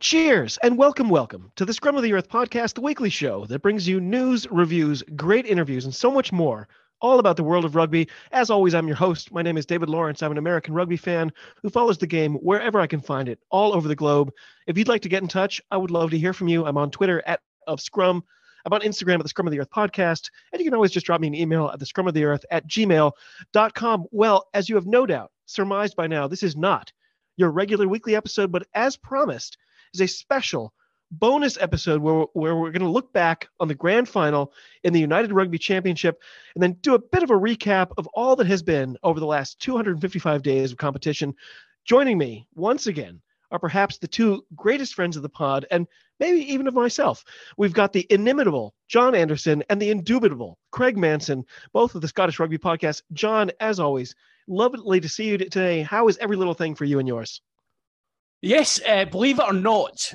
Cheers, and welcome, welcome to the Scrum of the Earth podcast, the weekly show that brings you news, reviews, great interviews, and so much more, all about the world of rugby. As always, I'm your host. My name is David Lawrence. I'm an American rugby fan who follows the game wherever I can find it, all over the globe. If you'd like to get in touch, I would love to hear from you. I'm on Twitter at of Scrum. I'm on Instagram at the Scrum of the Earth podcast, and you can always just drop me an email at the Scrum of the Earth at gmail.com. Well, as you have no doubt surmised by now, this is not your regular weekly episode, but as promised, is a special bonus episode where, where we're going to look back on the grand final in the United Rugby Championship and then do a bit of a recap of all that has been over the last 255 days of competition. Joining me once again are perhaps the two greatest friends of the pod and maybe even of myself. We've got the inimitable John Anderson and the indubitable Craig Manson, both of the Scottish Rugby Podcast. John, as always, lovely to see you today. How is every little thing for you and yours? Yes, uh, believe it or not,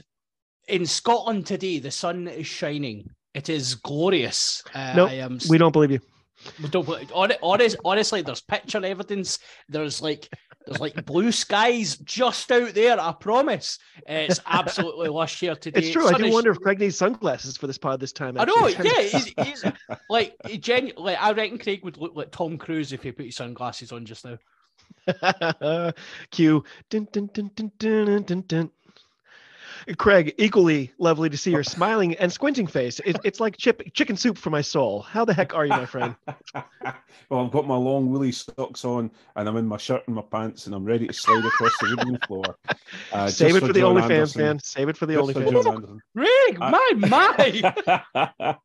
in Scotland today, the sun is shining. It is glorious. Uh, no, nope, we don't believe you. We don't. Honest, honestly, there's picture evidence. There's like there's like blue skies just out there. I promise. It's absolutely lush here today. It's true. I do wonder if Craig needs sunglasses for this pod this time. Actually. I know. Yeah, he's, he's like he genu- like I reckon Craig would look like Tom Cruise if he put his sunglasses on just now. Cue. Dun, dun, dun, dun, dun, dun, dun. Craig, equally lovely to see your smiling and squinting face. It, it's like chip, chicken soup for my soul. How the heck are you, my friend? well, I've got my long woolly socks on, and I'm in my shirt and my pants, and I'm ready to slide across the wooden floor. Uh, Save it for, for the OnlyFans, man. Save it for the OnlyFans. Rig, my, my.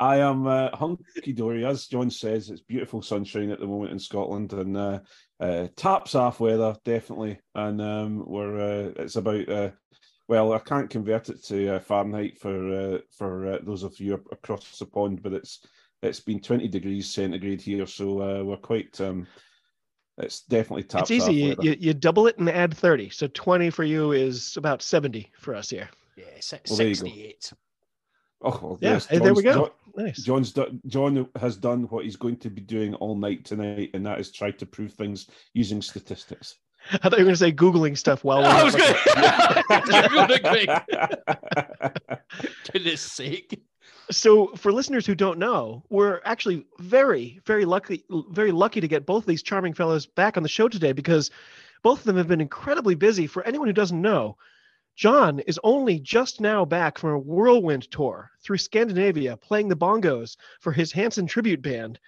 I am uh, hunky dory, as John says. It's beautiful sunshine at the moment in Scotland, and uh, uh, taps off weather definitely. And um, we're uh, it's about uh, well, I can't convert it to uh, Fahrenheit for uh, for uh, those of you across the pond, but it's it's been 20 degrees centigrade here, so uh, we're quite. Um, it's definitely top. It's easy. You, you, you, double it and add 30, so 20 for you is about 70 for us here. Yeah, well, 68. Oh, well, yeah. Yes, there we go. John, nice. John's John has done what he's going to be doing all night tonight, and that is try to prove things using statistics. I thought you were going to say googling stuff while I was going. to Goodness sake! So, for listeners who don't know, we're actually very, very lucky, very lucky to get both of these charming fellows back on the show today because both of them have been incredibly busy. For anyone who doesn't know, John is only just now back from a whirlwind tour through Scandinavia, playing the bongos for his Hanson tribute band.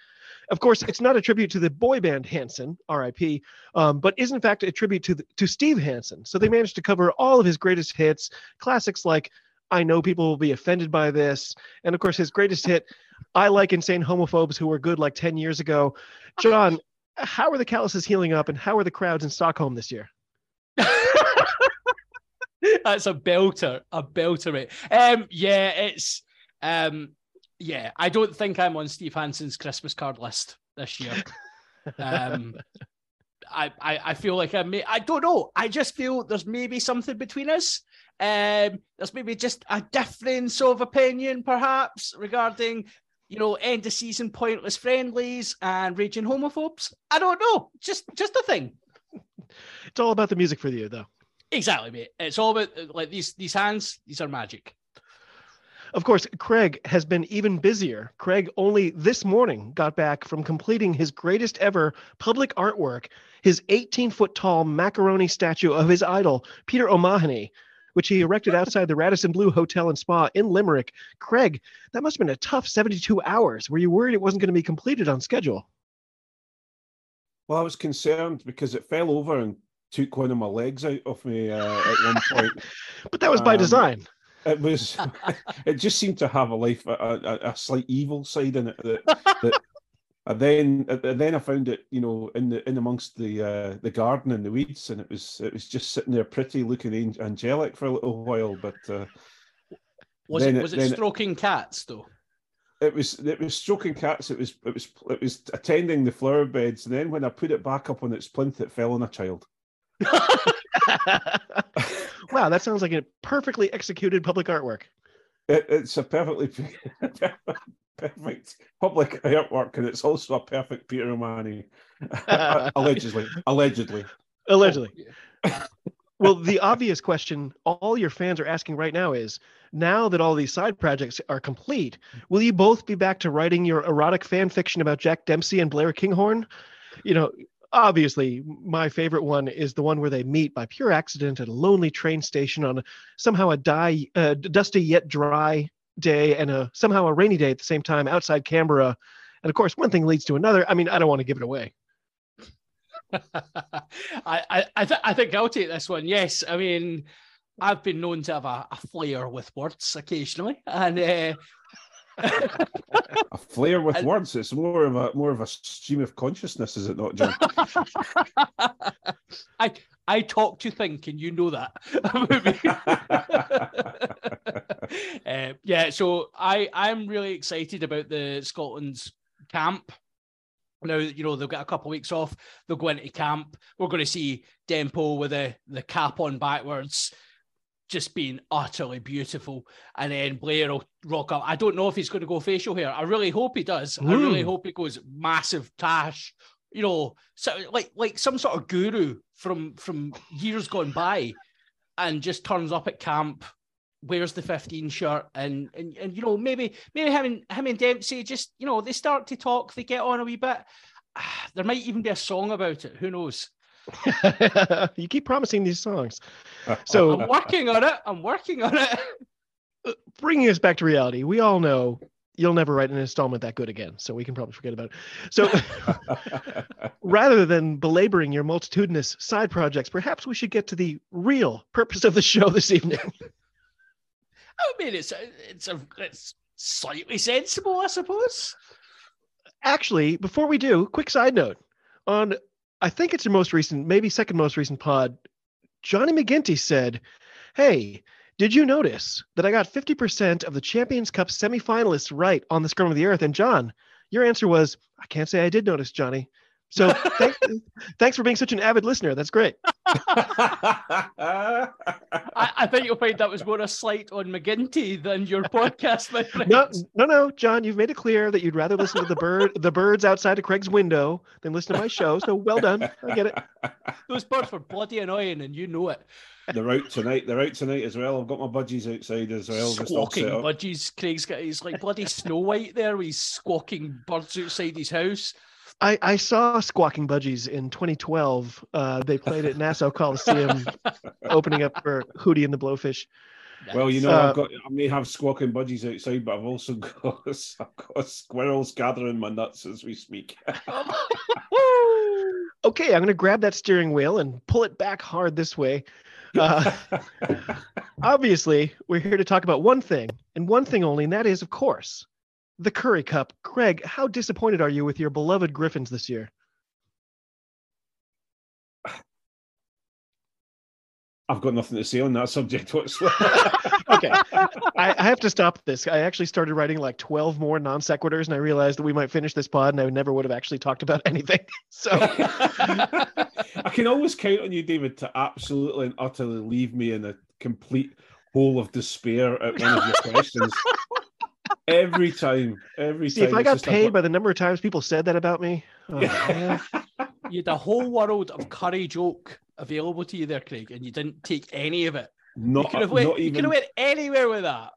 Of course, it's not a tribute to the boy band Hanson, R.I.P., um, but is in fact a tribute to the, to Steve Hansen. So they managed to cover all of his greatest hits, classics like "I Know People Will Be Offended by This," and of course his greatest hit, "I Like Insane Homophobes Who Were Good Like Ten Years Ago." John, how are the calluses healing up, and how are the crowds in Stockholm this year? That's a belter, a belter, mate. Um, yeah, it's um, yeah, I don't think I'm on Steve Hansen's Christmas card list this year. um, I, I, I feel like I may, I don't know. I just feel there's maybe something between us. Um, there's maybe just a difference of opinion, perhaps, regarding, you know, end of season pointless friendlies and raging homophobes. I don't know. Just, just a thing. It's all about the music for you, though. Exactly, mate. It's all about like these these hands. These are magic. Of course, Craig has been even busier. Craig only this morning got back from completing his greatest ever public artwork, his 18 foot tall macaroni statue of his idol, Peter O'Mahony, which he erected outside the Radisson Blu Hotel and Spa in Limerick. Craig, that must have been a tough 72 hours. Were you worried it wasn't going to be completed on schedule? Well, I was concerned because it fell over and took one of my legs out of me uh, at one point. but that was by um, design it was it just seemed to have a life a, a, a slight evil side in it that, that and then and then I found it you know in the in amongst the uh, the garden and the weeds and it was it was just sitting there pretty looking angelic for a little while but uh, was it was it, it stroking cats though it was it was stroking cats. It was it was it was attending the flower beds, and then when I put it back up on its plinth, it fell on a child. wow, that sounds like a perfectly executed public artwork. It, it's a perfectly perfect public artwork, and it's also a perfect Peter O'Mahony, allegedly. Allegedly. Allegedly. Oh, well, the obvious question all your fans are asking right now is now that all these side projects are complete, will you both be back to writing your erotic fan fiction about Jack Dempsey and Blair Kinghorn? You know, obviously, my favorite one is the one where they meet by pure accident at a lonely train station on somehow a die, uh, dusty yet dry day and a somehow a rainy day at the same time outside Canberra. And of course, one thing leads to another. I mean, I don't want to give it away. I I I, th- I, think I'll take this one. Yes, I mean I've been known to have a, a flair with words occasionally, and uh... a flair with and... words. It's more of a more of a stream of consciousness, is it not, John? I I talk to think, and you know that. uh, yeah, so I I'm really excited about the Scotland's camp now you know they've got a couple of weeks off they'll go into camp we're going to see dempo with the the cap on backwards just being utterly beautiful. And then blair will rock up. I don't know if he's going to go facial hair. I really hope he does. Mm. i really hmm. hope he goes massive tash you know so like like some sort of guru from from years gone by and just turns up at camp wears the 15 shirt and and, and you know maybe maybe him and him and Dempsey just you know they start to talk they get on a wee bit. There might even be a song about it. Who knows you keep promising these songs. So I'm working on it. I'm working on it. Bringing us back to reality we all know you'll never write an installment that good again so we can probably forget about it. So rather than belaboring your multitudinous side projects perhaps we should get to the real purpose of the show this evening. I mean, it's a, it's a it's slightly sensible, I suppose. Actually, before we do, quick side note. On I think it's your most recent, maybe second most recent pod. Johnny McGinty said, "Hey, did you notice that I got 50% of the Champions Cup semifinalists right on the Scrum of the Earth?" And John, your answer was, "I can't say I did notice, Johnny." So thank, thanks for being such an avid listener. That's great. I, I, think you'll find that was more a slight on McGinty than your podcast, my friend. No, no, no, John, you've made it clear that you'd rather listen to the bird, the birds outside of Craig's window than listen to my show. So well done. I get it. Those birds were bloody annoying, and you know it. They're out tonight. They're out tonight as well. I've got my budgies outside as well. Squawking budgies. Craig's got he's like bloody Snow White there. He's squawking birds outside his house. I, I saw Squawking Budgies in 2012. Uh, they played at Nassau Coliseum, opening up for Hootie and the Blowfish. Well, you know, uh, I've got I may have squawking budgies outside, but I've also got I've got squirrels gathering my nuts as we speak. okay, I'm going to grab that steering wheel and pull it back hard this way. Uh, obviously, we're here to talk about one thing and one thing only, and that is, of course, the Currie Cup. Craig, how disappointed are you with your beloved Griffons this year? I've got nothing to say on that subject whatsoever. okay. I, I, have to stop this. I actually started writing like 12 more non sequiturs and I realized that we might finish this pod and I never would have actually talked about anything. So I can always count on you, David, to absolutely and utterly leave me in a complete hole of despair at one of your questions every time, every See, time. if I got paid by the number of times people said that about me, oh, you had a whole world of curry joke available to you there, Craig, and you didn't take any of it. Not, you could have went, not even, you could have went anywhere with that.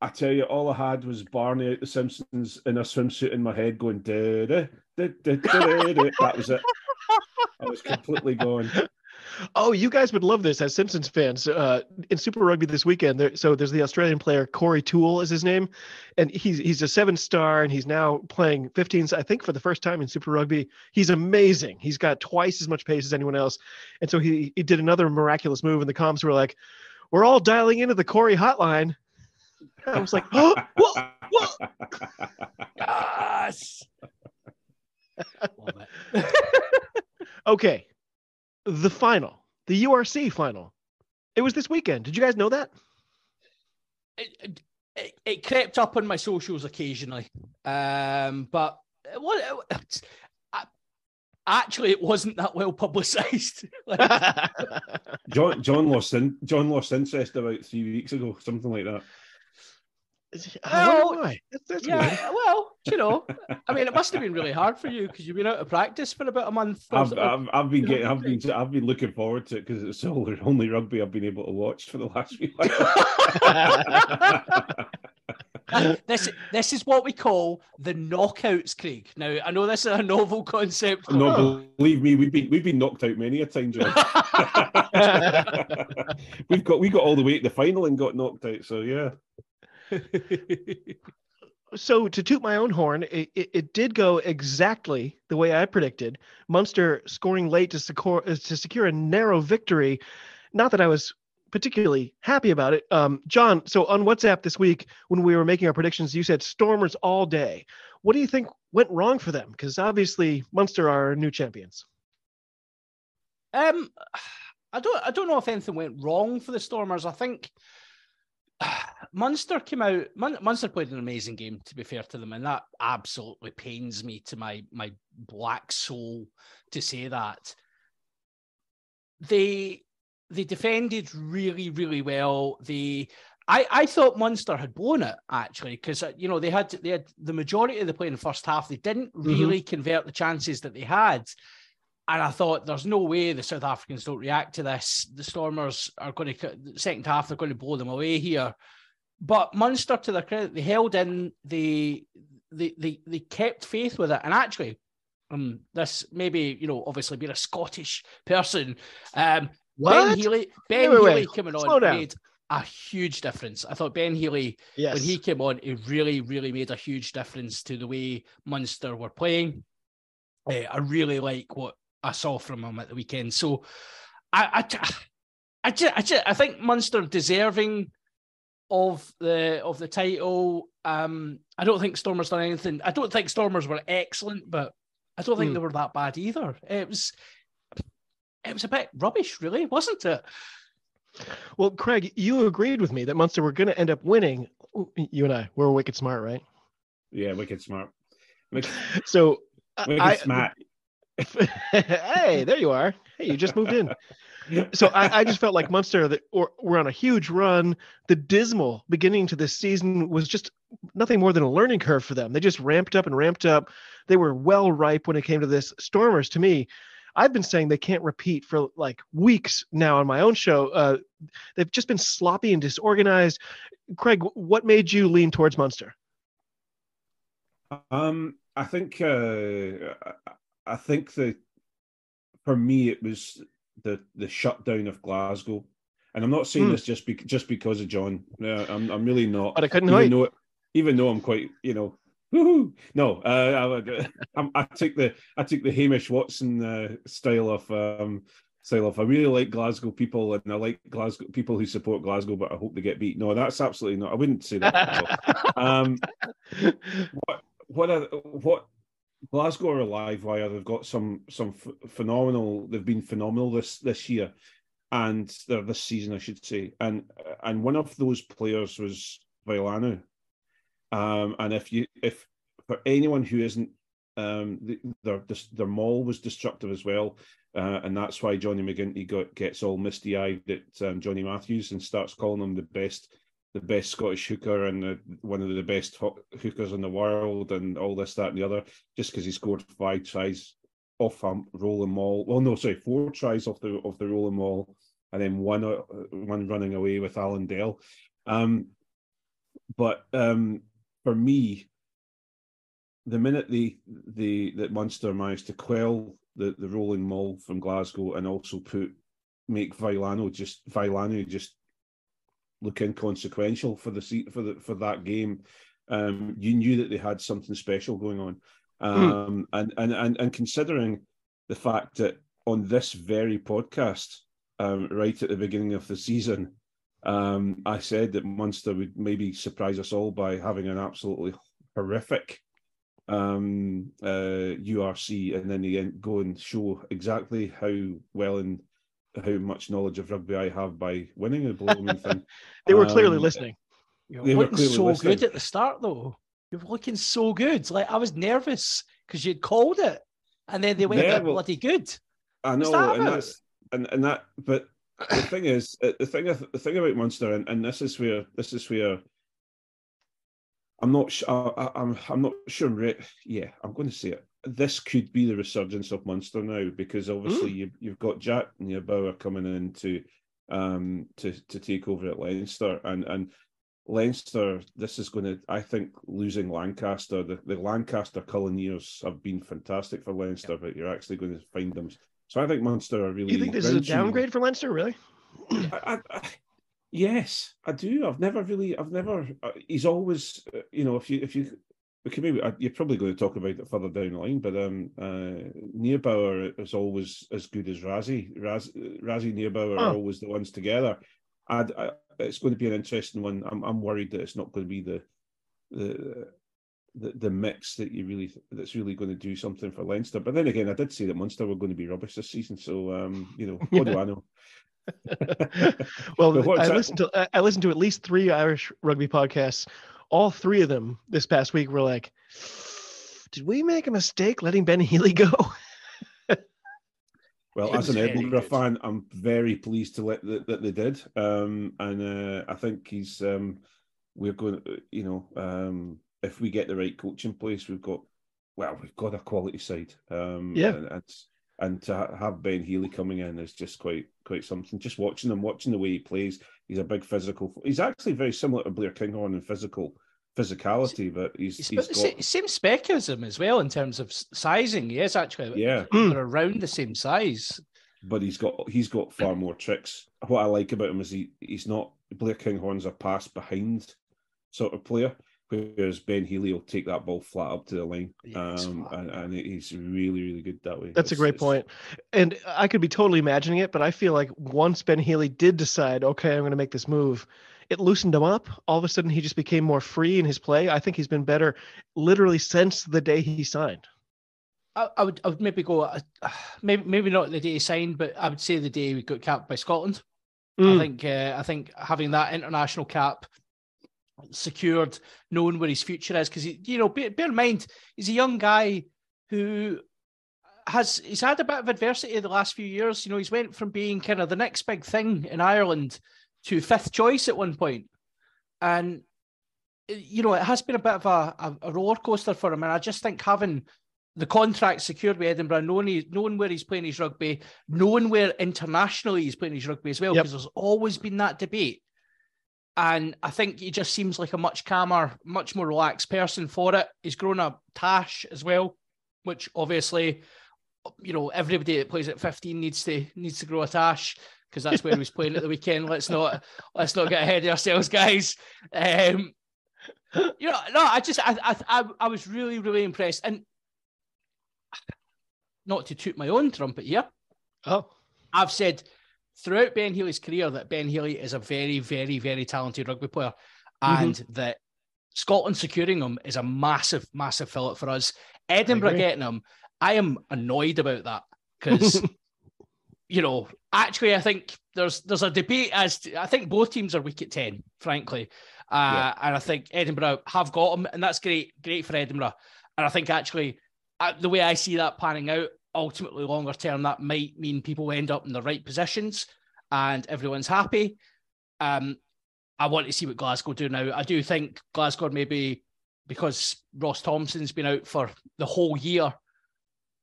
I tell you, all I had was Barney out the Simpsons in a swimsuit in my head going, da, da, da, da, da, da. that was it. I was completely gone. Oh, you guys would love this as Simpsons fans. Uh, in Super Rugby this weekend, there, so there's the Australian player Corey Toole is his name, and he's he's a seven star, and he's now playing 15s. I think for the first time in Super Rugby. He's amazing. He's got twice as much pace as anyone else, and so he he did another miraculous move, and the comms were like, "We're all dialing into the Corey hotline." I was like, "Oh, whoa, whoa. yes." okay, the final, the URC final. It was this weekend. Did you guys know that? it it crept up on my socials occasionally, um, but what? Actually, it wasn't that well publicised. like, John John lost in, John lost interest about three weeks ago, something like that. I wonder Well. That's, that's yeah, weird. well, you know, I mean, it must have been really hard for you because you've been out of practice for about a month. I've, I've, I've been getting I've been I've been looking forward to it because it's all the only rugby I've been able to watch for the last few months. this this is what we call the knockouts, Craig. Now I know this is a novel concept. for- no, believe me, we've been we've been knocked out many a time, John. we've got we got all the way to the final and got knocked out. So yeah, so to toot my own horn, it, it, it did go exactly the way I predicted. Munster scoring late to secure uh, to secure a narrow victory. Not that I was particularly happy about it. Um, John, so on WhatsApp this week when we were making our predictions, you said Stormers all day. What do you think went wrong for them? Because obviously Munster are new champions. Um, I don't I don't know if anything went wrong for the Stormers. I think Munster came out. Mun- Munster played an amazing game. To be fair to them, and that absolutely pains me to my my black soul to say that. They they defended really really well. They I, I thought Munster had blown it actually because uh, you know they had they had the majority of the play in the first half. They didn't mm-hmm. really convert the chances that they had. And I thought, there's no way the South Africans don't react to this. The Stormers are going to, the second half, they're going to blow them away here. But Munster, to their credit, they held in, they, they, they, they kept faith with it. And actually, um, this maybe, you know, obviously being a Scottish person, um, Ben Healy, Ben wait, Healy wait. coming on made a huge difference. I thought Ben Healy, Yes. when he came on, it really, really made a huge difference to the way Munster were playing. Eh, I really like what I saw from him at the weekend. So I, I, ju- I, ju- I, ju- I think Munster deserving of the of the title. Um, I don't think Stormers done anything. I don't think Stormers were excellent, but I don't think Hmm. they were that bad either. It was, it was a bit rubbish, really, wasn't it? Well, Craig, you agreed with me that Munster were going to end up winning. You and I, we're wicked smart, right? yeah, wicked smart, wicked, So wicked I, smart. Hey, there you are. Hey, you just moved in. So I, I just felt like Munster that or, were on a huge run. The dismal beginning to this season was just nothing more than a learning curve for them. They just ramped up and ramped up. They were well ripe when it came to this. Stormers, to me, I've been saying they can't repeat for like weeks now on my own show. Uh, they've just been sloppy and disorganized. Craig, what made you lean towards Munster? Um, I think uh, I- I think that for me it was the the shutdown of Glasgow, and I'm not saying Hmm. this just be, just because of John. No, I'm I'm really not. But I couldn't even though even though I'm quite you know. Woohoo! No, uh, I, I, I took the I took the Hamish Watson uh, style of um, style of I really like Glasgow people and I like Glasgow people who support Glasgow, but I hope they get beat. No, that's absolutely not. I wouldn't say that. um, what what are, what Glasgow are alive wire. They've got some some ph- phenomenal. They've been phenomenal this this year, and they're this season, I should say. And and one of those players was Vailanu. Um, and if you if for anyone who isn't, um, th- their their maul was destructive as well. Uh, and that's why Johnny McGinty got, gets all misty eyed at um, Johnny Matthews and starts calling him the best the best Scottish hooker and the, one of the best ho- hookers in the world and all this, that, and the other, just because he scored five tries off a rolling maul. Well, no, sorry, four tries off the off the rolling maul, and then one uh, one running away with Alan Dale. Um, but um, for me, the minute the the that Munster managed to quell the, the rolling maul from Glasgow and also put make Vailanu just Vailanu just look inconsequential for the seat for the for that game. Um, you knew that they had something special going on, um, and, and and and considering the fact that on this very podcast, um, right at the beginning of the season, um, I said that Munster would maybe surprise us all by having an absolutely horrific um, uh, URC, and then they go and show exactly how well and how much knowledge of rugby I have by winning a blooming thing. They were clearly Um, listening. You're They looking so listening. good at the start, though. You're looking so good. Like I was nervous because you'd called it, and then they went Yeah, well- bloody good. I know, that and that's and, and that. But the thing is, uh, the thing the thing about Munster, and, and this is where this is where I'm not. Sh- I, I- I'm I'm not sure. I'm re- yeah, I'm going to say it. This could be the resurgence of Munster now because obviously you, you've got Jacques Nienaber coming in to um to to take over at Leinster and and Leinster. This is going to. I think losing Lancaster, the, the Lancaster Cullineers have been fantastic for Leinster, but you're actually going to find them. So I think Munster are really. You think this is a downgrade for Leinster? Really? I, I, I, yes, I do. I've never really, I've never. Uh, he's always, uh, you know, if you if you, we can maybe uh, you're probably going to talk about it further down the line, but um, uh, Nienaber is always as good as Rassie. Raz, Razzie Huh. are always the ones together. I'd, I, it's going to be an interesting one. I'm I'm worried that it's not going to be the the. The, the mix that you really that's really going to do something for Leinster, but then again, I did say that Munster were going to be rubbish this season. So um, you know, what do I know? well, I listened to I listened to at least three Irish rugby podcasts. All three of them this past week were like, "Did we make a mistake letting Ben Healy go?" Well, as an Edinburgh fan, I'm very pleased to let that, that they did, um, and uh, I think he's. Um, we're going, to, you know, um, if we get the right coach in place, we've got, well, we've got a quality side. Um, Yeah. and, and and to ha- have Ben Healy coming in is just quite quite something. Just watching him, watching the way he plays, he's a big physical. He's actually very similar to Blair Kinghorn in physical physicality, but he's He's, he's about the got sa- same spec as him as well in terms of sizing. He is actually. yeah. They're around the same size. but he's got he's got far more tricks. What I like about him is he he's not Blair Kinghorn's a pass behind sort of player, whereas Ben Healy will take that ball flat up to the line, Yeah, it's um, and, and he's really really good that way. That's a great point. And I could be totally imagining it, but I feel like once Ben Healy did decide, okay, I'm going to make this move, it loosened him up. All of a sudden, he just became more free in his play. I think he's been better literally since the day he signed. I, I would I would maybe go uh, maybe maybe not the day he signed, but I would say the day we got capped by Scotland. I Mm. think uh, I think having that international cap secured, knowing where his future is, because you know, bear, bear in mind he's a young guy who has he's had a bit of adversity the last few years. You know, he's went from being kind of the next big thing in Ireland to fifth choice at one point, and uh, you know it has been a bit of a, a, a roller coaster for him. And I just think having the contract secured with Edinburgh, knowing he, knowing where he's playing his rugby, knowing where internationally he's playing his rugby as well, Yep. because there's always been that debate. And I think he just seems like a much calmer, much more relaxed person for it. He's grown a tash as well, which obviously, you know, everybody that plays at 15 needs to needs to grow a tash because that's where he was playing at the weekend. Let's not let's not get ahead of ourselves, guys. Um, you know, no, I just I, I I was really really impressed, and not to toot my own trumpet here, Oh, I've said throughout Ben Healy's career that Ben Healy is a very, very, very talented rugby player, Mhm. and that Scotland securing him is a massive, massive fillip for us. Edinburgh getting him, I am annoyed about that because you know, actually, I think there's there's a debate as to, I think both teams are weak at ten, frankly, uh, and I think Edinburgh have got him, and that's great, great for Edinburgh. And I think actually, uh, the way I see that panning out, ultimately longer term, that might mean people end up in the right positions, and everyone's happy. Um, I want to see what Glasgow do now. I do think Glasgow maybe because Ross Thompson's been out for the whole year.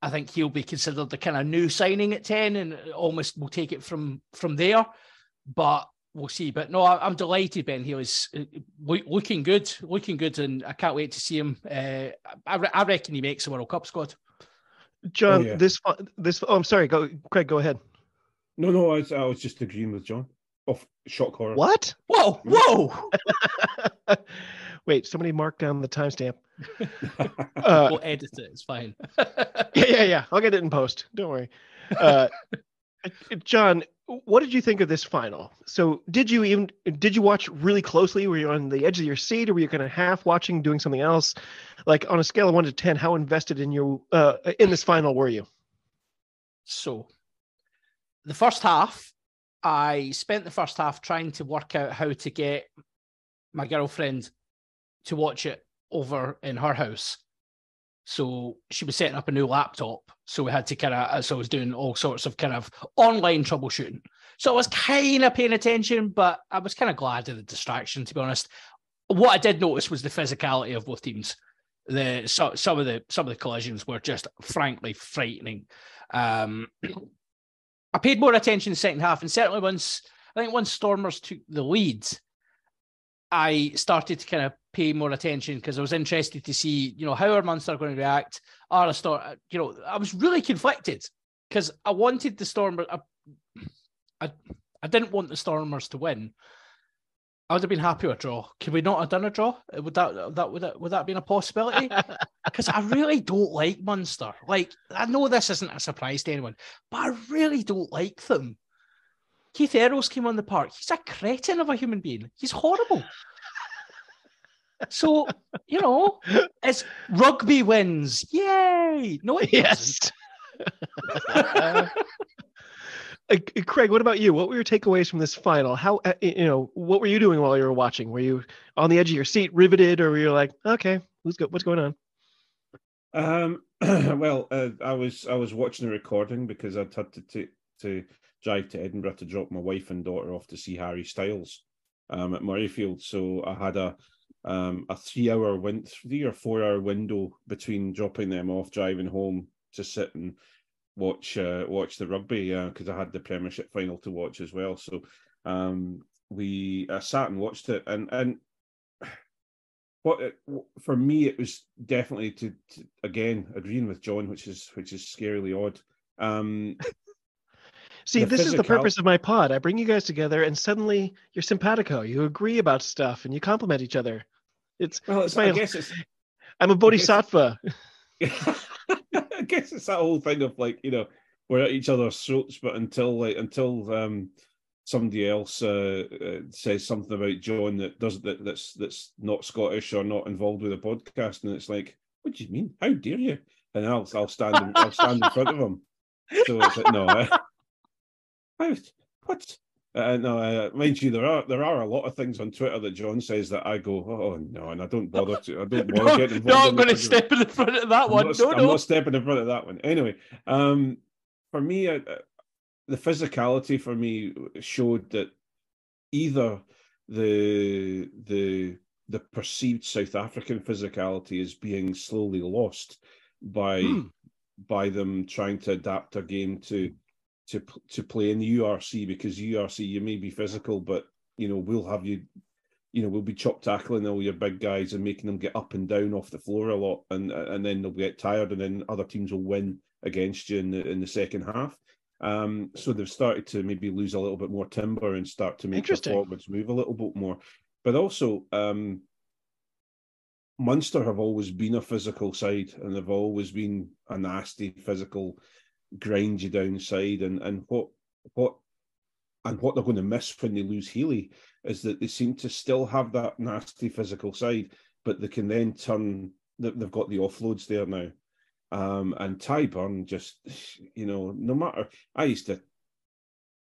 I think he'll be considered the kind of new signing at 10 and almost will take it from from there. But we'll see. But no, I, I'm delighted Ben Healy's uh, loo- looking good, looking good, and I can't wait to see him. Uh, I, I reckon he makes the World Cup squad. John, yeah. this this. Oh, I'm sorry. Go, Craig. Go ahead. No, no, I was, I was just agreeing with John. Off shock horror. What? Whoa, whoa! Wait, somebody mark down the timestamp. Uh, we'll edit it. It's fine. yeah, yeah, yeah. I'll get it in post. Don't worry. Uh, John, what did you think of this final? So, did you even did you watch really closely? Were you on the edge of your seat, or were you kind of half watching, doing something else? Like on a scale of one to ten, how invested in you uh, in this final were you? So, the first half, I spent the first half trying to work out how to get my girlfriend to watch it over in her house. So she was setting up a new laptop. So we had to kind of, so I was doing all sorts of kind of online troubleshooting. So I was kind of paying attention, but I was kind of glad of the distraction, to be honest. What I did notice was the physicality of both teams. The so, some of the some of the collisions were just frankly frightening. Um, I paid more attention second half, and certainly once I think once Stormers took the lead, I started to kind of pay more attention because I was interested to see, you know, how are Munster going to react? Are a Storm, you know, I was really conflicted because I wanted the Stormers. I, I, I didn't want the Stormers to win. I would have been happy with a draw. Could we not have done a draw? Uh, would that that would that would that been a possibility? Because I really don't like Munster. Like I know this isn't a surprise to anyone, but I really don't like them. Keith Earls came on the park. He's a cretin of a human being. He's horrible. so you know, it's rugby wins. Yay! No, it Yes. Uh, Craig, what about you? What were your takeaways from this final? How uh, you know what were you doing while you were watching? Were you on the edge of your seat, riveted, or were you like, okay, who's go- what's going on? Um, well, uh, I was I was watching the recording because I'd had to, to to drive to Edinburgh to drop my wife and daughter off to see Harry Styles um, at Murrayfield. So I had a um, a three hour win three or four hour window between dropping them off, driving home to sit and watch uh, watch the rugby because uh, I had the Premiership final to watch as well. So um, we uh, sat and watched it, and and what it, for me it was definitely to, to, again agreeing with John, which is which is scarily odd. Um, See, this physical... is the purpose of my pod. I bring you guys together, and suddenly you're simpatico. You agree about stuff, and you compliment each other. It's well, it's, my, I guess it's. I'm a bodhisattva. I guess it's that whole thing of like you know we're at each other's throats, but until like until um somebody else uh, uh, says something about John that does that that's that's not Scottish or not involved with the podcast, and it's like, what do you mean? How dare you? And I'll I'll stand in, I'll stand in front of him. So it's like no, I, what? Uh, no, uh, mind you, there are there are a lot of things on Twitter that John says that I go, oh no, and I don't bother to. I don't bother no, getting involved. No, I'm in going to step in front of that I'm one. Not, no, I'm no. not stepping in front of that one. Anyway, um, for me, uh, the physicality for me showed that either the the the perceived South African physicality is being slowly lost by hmm. by them trying to adapt a game to to to play in the URC because URC you may be physical, but you know we'll have you, you know we'll be chop tackling all your big guys and making them get up and down off the floor a lot, and and then they'll get tired, and then other teams will win against you in the in the second half. Um, so they've started to maybe lose a little bit more timber and start to make their forwards move a little bit more. But also, um, Munster have always been a physical side, and they've always been a nasty physical grind you down side. And and what what and what they're going to miss when they lose Healy is that they seem to still have that nasty physical side, but they can then turn. They've got the offloads there now, um, and Tadhg Beirne just, you know, no matter. I used to.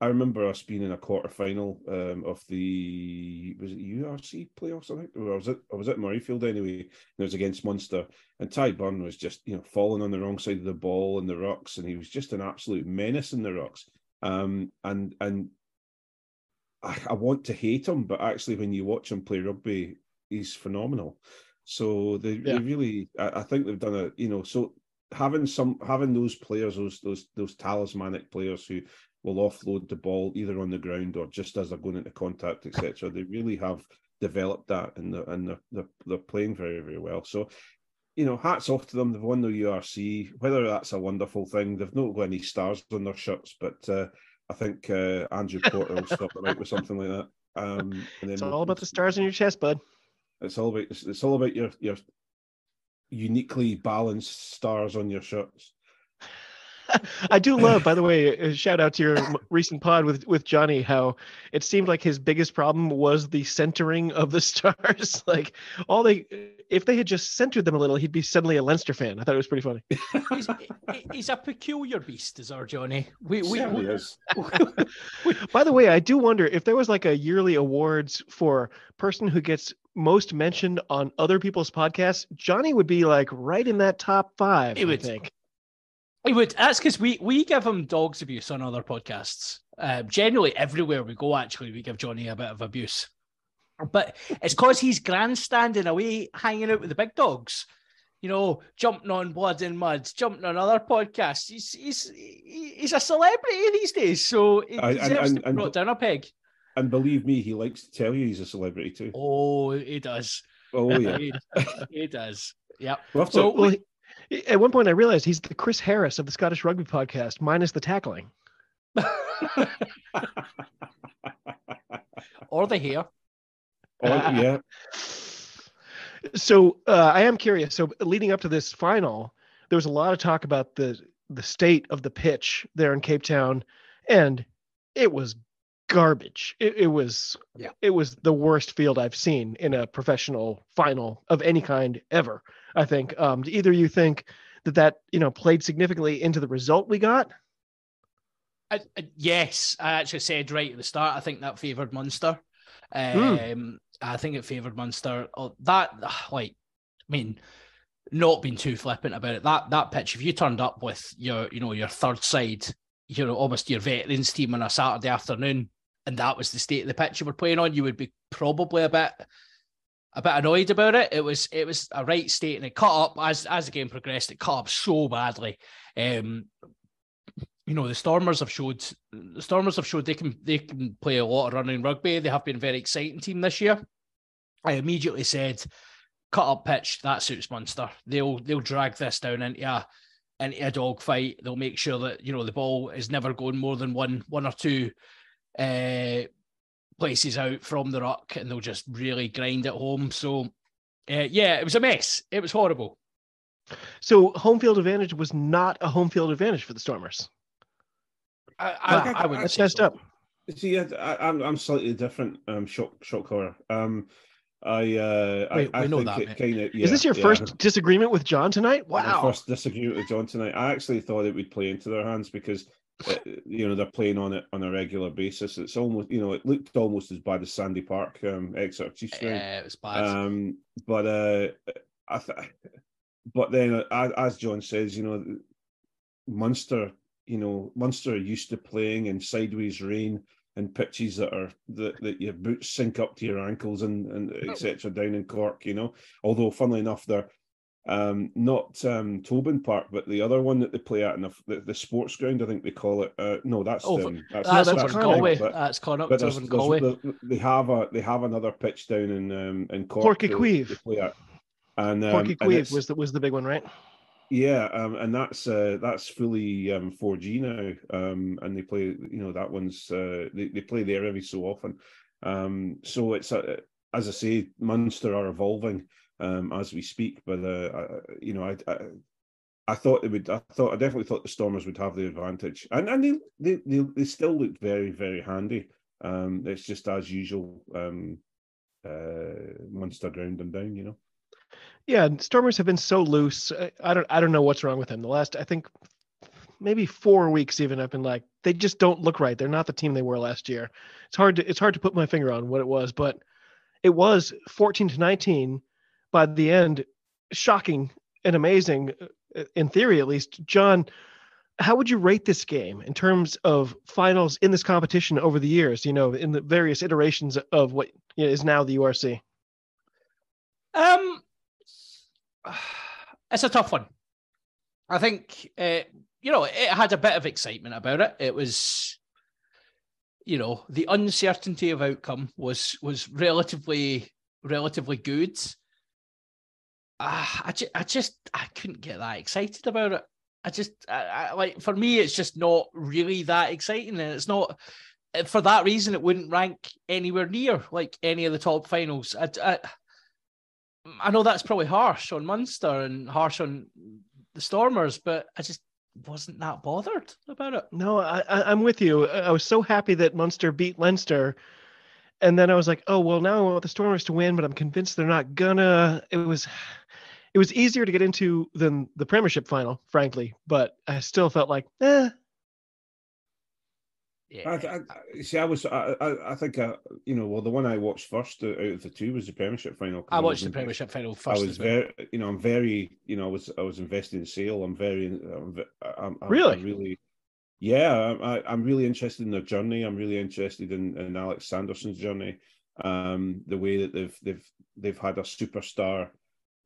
I remember us being in a quarter final um, of the was it URC playoffs, I think, or was it or was it Murrayfield anyway? And it was against Munster, and Tadhg Beirne was just you know falling on the wrong side of the ball in the rucks, and he was just an absolute menace in the rucks. Um, and and I, I want to hate him, but actually, when you watch him play rugby, he's phenomenal. So they, yeah. they really, I, I, think they've done a, you know, so having some having those players, those those those talismanic players who will offload the ball either on the ground or just as they're going into contact, etc. They really have developed that, and they're, and they're, they're, playing very very well. So, you know, hats off to them. They've won the URC. Whether that's a wonderful thing, they've not got any stars on their shirts, but uh, I think uh, Andrew Porter will stop them out with something like that. Um, and then it's all about the stars on your chest, bud. It's all about it's all about your your uniquely balanced stars on your shirts. I do love, by the way, a shout out to your recent pod with with Johnny. How it seemed like his biggest problem was the centering of the stars. like all they, uh, if they had just centered them a little, he'd be suddenly a Leinster fan. I thought it was pretty funny. he's, he's a peculiar beast, is our Johnny. We we, Certainly we, is. By the way, I do wonder if there was like a yearly awards for person who gets most mentioned on other people's podcasts. Johnny would be like right in that top five. He I would. think. He would. That's because we we give him dogs abuse on other podcasts. Uh, generally, everywhere we go, actually, we give Johnny a bit of abuse. But it's because he's grandstanding away, hanging out with the big dogs. You know, jumping on blood and mud, jumping on other podcasts. He's he's he's a celebrity these days, so he I- deserves and- to be brought down a peg. And believe me, he likes to tell you he's a celebrity too. Oh, he does. Oh yeah. He, he does. Yep. We'll have to- So Well, at one point, I realized he's the Chris Harris of the Scottish Rugby podcast, minus the tackling. or the hair. oh, yeah. So uh, I am curious. So leading up to this final, there was a lot of talk about the the state of the pitch there in Cape Town, and it was garbage. It, it was Yeah. it was the worst field I've seen in a professional final of any kind ever. I think. Um, either you think that that you know played significantly into the result we got? I, I- yes, I actually said right at the start. I think that favoured Munster. Hmm. Um, I think it favoured Munster. Oh, that like, I mean, not being too flippant about it. That that pitch, if you turned up with your, you know, your third side, you know, almost your veterans team on a Saturday afternoon, and that was the state of the pitch you were playing on, you would be probably a bit a bit annoyed about it. It was it was a right state, and it cut up as as the game progressed. It cut up so badly. Um, you know the Stormers have showed the Stormers have showed they can they can play a lot of running rugby. They have been a very exciting team this year. I immediately said, cut up pitch that suits Munster. They'll they'll drag this down into a into a dog fight. They'll make sure that you know the ball is never going more than one one or two uh, places out from the ruck, and they'll just really grind it home. So uh, yeah, it was a mess. It was horrible. So home field advantage was not a home field advantage for the Stormers. I, I, Like, I wouldn't That's say messed so. up. See, I, I, I'm I'm slightly different. Um, shock shock horror. Um, I uh, We- I, I know think that, it kind of. Is this your first disagreement with John tonight? My Wow. first disagreement with John tonight. I actually thought it would play into their hands because, uh, you know, they're playing on it on a regular basis. It's almost, you know, it looked almost as bad as Sandy Park, um, Exeter Chiefs. Yeah, it was bad. Um, but uh, I th- but then uh, as, as John says, you know, Munster, you know, Munster are used to playing in sideways rain and pitches that are that, that your boots sink up to your ankles and and etc. down in Cork, you know. Although, funnily enough, they're um, not um, Thomond Park, but the other one that they play at in the, the, the sports ground, I think they call it. Uh, no, that's Oh, um, that's, that's, that's over Galway. but- That's Connacht but over there's, there's- Galway. they have a they have another pitch down in um, in Cork. Porky they- Queeve. they play at. And um, Páirc Uí Chaoimh was the was the big one, right? yeah, um, and that's uh, that's fully um, 4G now, um, and they play. You know that one's uh, they they play there every so often. Um, so it's uh, as I say, Munster are evolving um, as we speak. But uh, I, you know, I, I I thought it would. I thought I definitely thought the Stormers would have the advantage, and and they they they, they still looked very very handy. Um, it's just as usual. Um, uh, Munster ground them down. You know. Yeah, Stormers have been so loose. I, I don't I don't know what's wrong with them. The last I think maybe four weeks even I've been like they just don't look right. They're not the team they were last year. It's hard to it's hard to put my finger on what it was, but it was 14 to 19 by the end. Shocking and amazing in theory at least. John, how would you rate this game in terms of finals in this competition over the years, you know, in the various iterations of what is now the URC? Um, it's a tough one. I think uh, you know it had a bit of excitement about it. It was, you know, the uncertainty of outcome was was relatively relatively good. Uh, I, ju- I just I couldn't get that excited about it. I just I, I, like for me it's just not really that exciting, and it's not uh, for that reason it wouldn't rank anywhere near like any of the top finals. I, I, I know that's probably harsh on Munster and harsh on the Stormers, but I just wasn't that bothered about it. No, I, I'm with you. I was so happy that Munster beat Leinster, and then I was like, oh well, now I want the Stormers to win, but I'm convinced they're not gonna. It was, it was easier to get into than the Premiership final, frankly, but I still felt like, eh, Yeah. I, I- see. I was. I. I, I think. Uh, you know. Well, the one I watched first uh, out of the two was the Premiership final. I was watched the Premiership final first. I was very. You know. I'm very. You know. I was. I was invested in Sale. I'm very. I'm, I'm, I'm Really? I'm really. Yeah. I'm- I, I'm really interested in their journey. I'm really interested in, in Alex Sanderson's journey. Um, the way that they've they've they've had a superstar.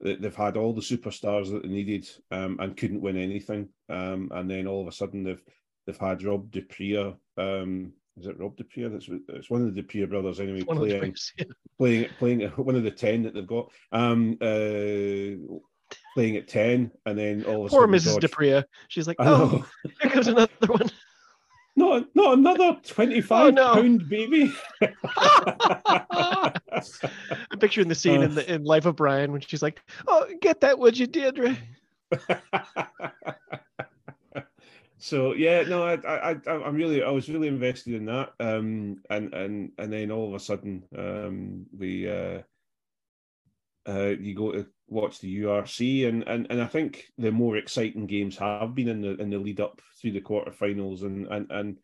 They- They've had all the superstars that they needed um, and couldn't win anything. Um, and then all of a sudden they've they've had Rob du Preez. Um, is it Rob du Preez? That's it's one of the du Preez brothers anyway. one of the playing. Yeah. playing playing one of the ten that they've got. Um, uh, playing at ten, and then all of a Poor sudden, Mrs. George- du Preez. She's like, oh, here comes another one. Not not another twenty-five Oh, no. pound baby. I'm picturing the scene Uh. in the in Life of Brian when she's like, "Oh, get that, would you, Deirdre?" so yeah, no, I, I, I, I'm really, I was really invested in that, um, and and and then all of a sudden, um, we, uh, uh, you go to watch the URC, and and and I think the more exciting games have been in the in the lead up through the quarterfinals, and and and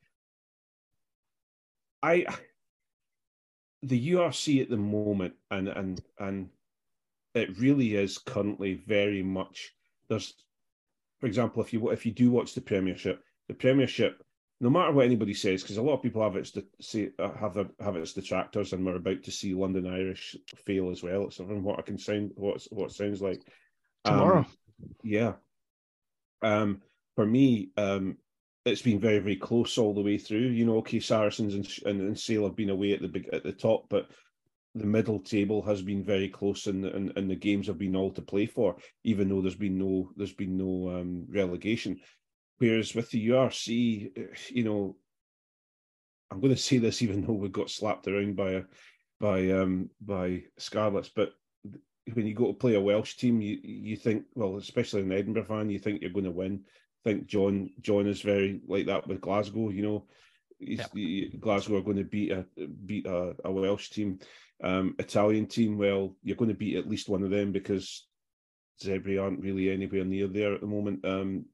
I, the URC at the moment, and and and it really is currently very much there's for example if you if you do watch the premiership the premiership no matter what anybody says because a lot of people have its say uh, have their, have its detractors and we're about to see london irish fail as well. It's from what i can sound what what it sounds like. Tomorrow. Um, yeah. Um for me um it's been very very close all the way through. You know okay saracens and and, and sale have been away at the big at the top but the middle table has been very close and, and and the games have been all to play for even though there's been no there's been no um relegation whereas with the urc eh, you know i'm going to say this even though we got slapped around by a by um by scarlets but when you go to play a welsh team you you think well especially an edinburgh fan you think you're going to win I think john john is very like that with glasgow you know Yep. he- Glasgow are going to beat a beat a, a Welsh team, um, Italian team. Well, you're going to beat at least one of them because Zebre aren't really anywhere near there at the moment. Um,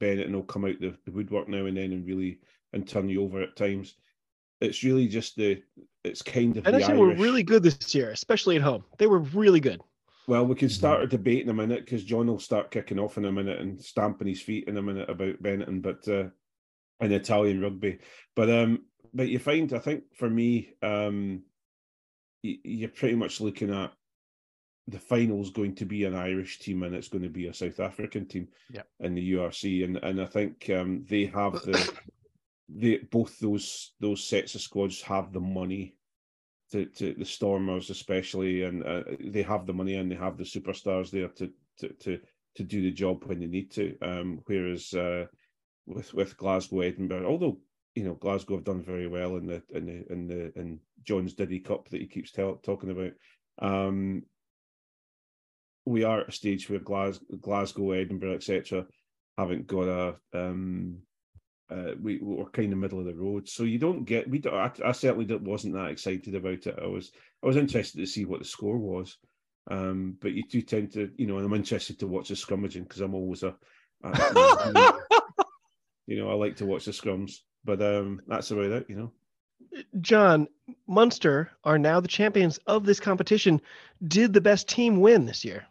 Benetton and will come out the, the woodwork now and then and really and turn you over at times. It's really just the it's kind of the Benetton were Irish- really good this year, especially at home. They were really good. well, we can start a debate in a minute because John will start kicking off in a minute and stamping his feet in a minute about Benetton, but uh, in Italian rugby. But um, but you find, I think, for me, um, y- you're pretty much looking at the final's going to be an Irish team and it's going to be a South African team Yeah. in the URC, and and I think um, they have the they both those those sets of squads have the money to, to the Stormers especially, and uh, they have the money and they have the superstars there to to to to do the job when they need to. Um, whereas uh, with with Glasgow, Edinburgh, although you know Glasgow have done very well in the in the in the in John's Diddy Cup that he keeps tell, talking about. Um, we are at a stage where Glas- Glasgow, Edinburgh, etc., haven't got a um, uh, we we're kind of middle of the road, so you don't get. We don't, I, I certainly wasn't that excited about it. I was I was interested to see what the score was, um, but you do tend to, you know, and I'm interested to watch the scrummaging because I'm always a, a- you know, I like to watch the scrums, but um, that's about it, you know. John, Munster are now the champions of this competition. Did the best team win this year?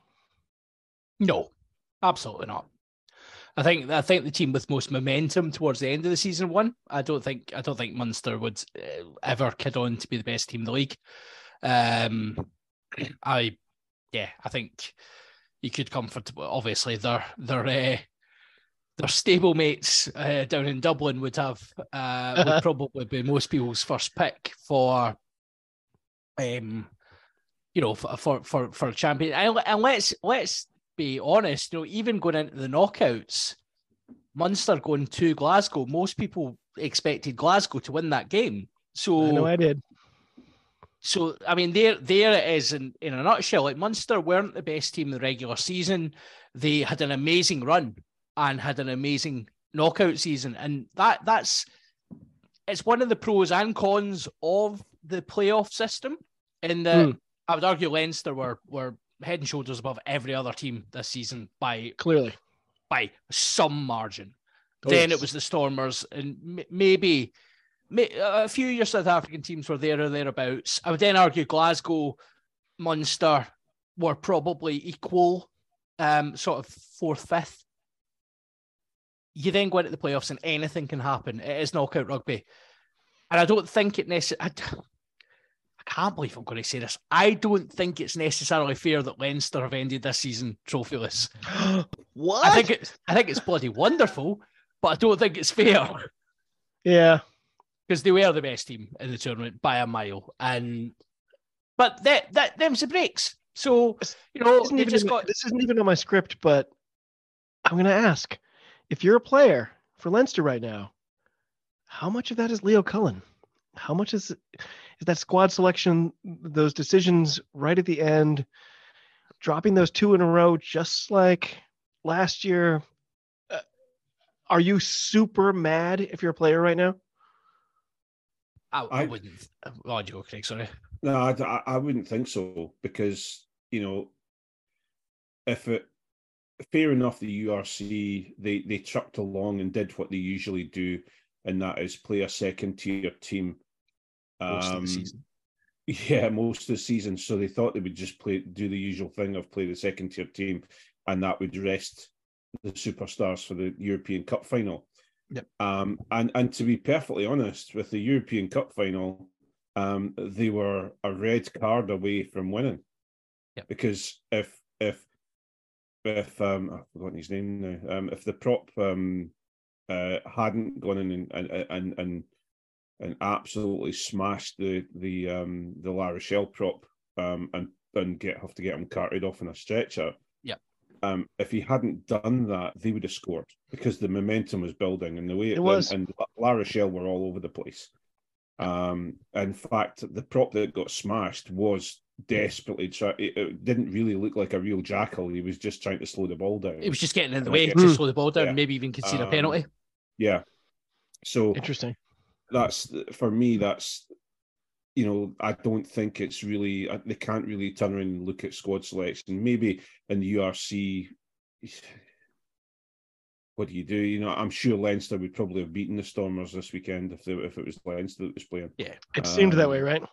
No, absolutely not. I think I think the team with most momentum towards the end of the season won. I don't think I don't think Munster would uh, ever kid on to be the best team in the league. Um, I, yeah, I think you could comfortably. Obviously, their their uh, their stablemates uh, down in Dublin would have uh, would probably be most people's first pick for, um, you know, for for for, for a champion. And, and let's let's be honest, you know, even going into the knockouts, Munster going to Glasgow, most people expected Glasgow to win that game. So I know I did. so I mean, there there it is in, in a nutshell. Like Munster weren't the best team in the regular season. They had an amazing run and had an amazing knockout season, and that that's it's one of the pros and cons of the playoff system. In that, Hmm. I would argue Leinster were were head and shoulders above every other team this season by Clearly. by some margin. Oh, then yes. it was the Stormers, and m- maybe may, a few of your South African teams were there or thereabouts. I would then argue Glasgow, Munster were probably equal, um, sort of fourth, fifth. You then go into the playoffs, and anything can happen. It is knockout rugby, and I don't think it necessarily. I can't believe I'm going to say this. I don't think it's necessarily fair that Leinster have ended this season trophyless. what? I think it's I think it's bloody wonderful, but I don't think it's fair yeah. because they were the best team in the tournament by a mile. And but that that them's the breaks. So you know Isn't even just got this isn't even on my script, but I'm going to ask if you're a player for Leinster right now, how much of that is Leo Cullen? How much is is that squad selection, those decisions right at the end, dropping those two in a row, just like last year? Uh, are you super mad if you're a player right now? I, I, I- wouldn't. Oh, you go, Craig. Sorry. No, I, I- I wouldn't think so because you know, if it fair enough, the URC they they trucked along and did what they usually do, and that is play a second tier team. Most of Um, the season. Yeah, most of the season. So they thought they would just play do the usual thing of play the second tier team, and that would rest the superstars for the European Cup final. Yep. Um, and and to be perfectly honest, with the European Cup final, um, they were a red card away from winning. Yep. Because if if if um I've forgotten his name now, um, if the prop um uh hadn't gone in and and and and, and absolutely smashed the the um the La Rochelle prop um and and get have to get him carted off in a stretcher. Yeah. Um, if he hadn't done that, they would have scored because the momentum was building and the way It was. and, and La Rochelle were all over the place. Um, in fact, the prop that got smashed was desperately trying. It, it didn't really look like a real jackal. He was just trying to slow the ball down. It was just getting in the way to slow the ball down, Yeah. maybe even concede a Um, penalty. yeah. So Interesting. That's for me. That's you know I don't think it's really they can't really turn around and look at squad selection. Maybe in the URC, what do you do? You know, I'm sure Leinster would probably have beaten the Stormers this weekend if they, if it was Leinster that was playing. Yeah. It seemed that Um, way, right?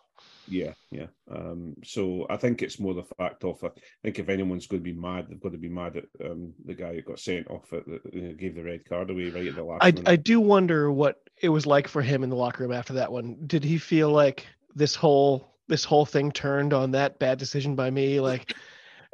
Yeah, yeah. Um, so I think it's more the fact of I think if anyone's going to be mad, they've got to be mad at um, the guy who got sent off at the, who gave the red card away right at the last I, minute. I do wonder what it was like for him in the locker room after that one. Did he feel like this whole this whole thing turned on that bad decision by me? Like,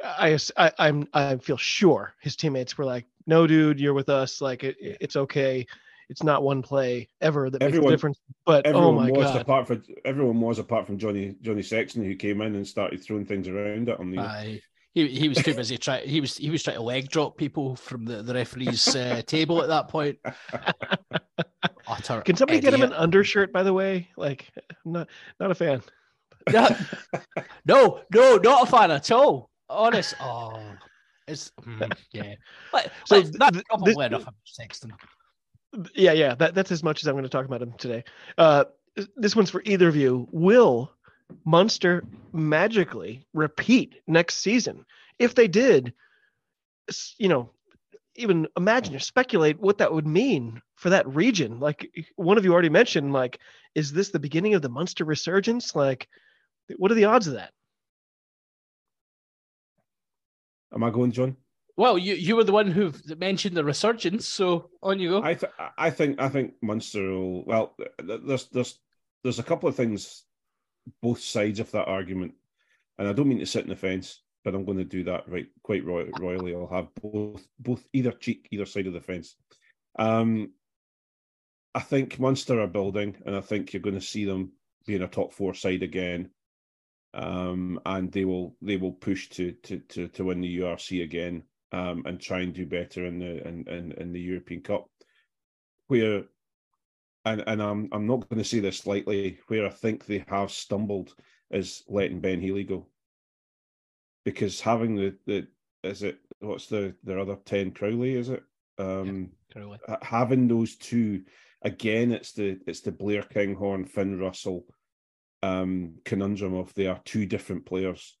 I, I I'm I feel sure his teammates were like, "No, dude, you're with us. Like, it, it's okay. It's not one play ever that makes a difference." But oh everyone my was god, apart from everyone was apart from Johnny Johnny Sexton who came in and started throwing things around at him. know. Aye. He, he was too busy trying. He was he was trying to leg drop people from the, the referee's uh, table at that point. Utter can somebody get him an undershirt? By the way, like, I'm not not a fan. No, no, not a fan at all. Honest. Oh, it's mm, yeah. But So so that's th- probably this- enough of Sexton. Yeah yeah that, that's as much as i'm going to talk about him today. Uh this one's for either of you. Will munster magically repeat next season? If they did you know even imagine or speculate what that would mean for that region. Like one of you already mentioned like is this the beginning of the munster resurgence? Like what are the odds of that? Am I going, John? Well, you you were the one who mentioned the resurgence, so on you go. I th- I think I think Munster will. Well, there's there's there's a couple of things, both sides of that argument, and I don't mean to sit in the fence, but I'm going to do that right quite roy- royally. I'll have both both either cheek, either side of the fence. Um, I think Munster are building, and I think you're going to see them being a top four side again. Um, and they will they will push to to to to win the URC again um, and try and do better in the in, in, in the European Cup. Where, and and I'm I'm not going to say this lightly. Where I think they have stumbled is letting Ben Healy go, because having the the is it what's the their other ten Crowley is it Um, ha- having those two again, it's the it's the Blair Kinghorn, Finn Russell um, conundrum of they are two different players,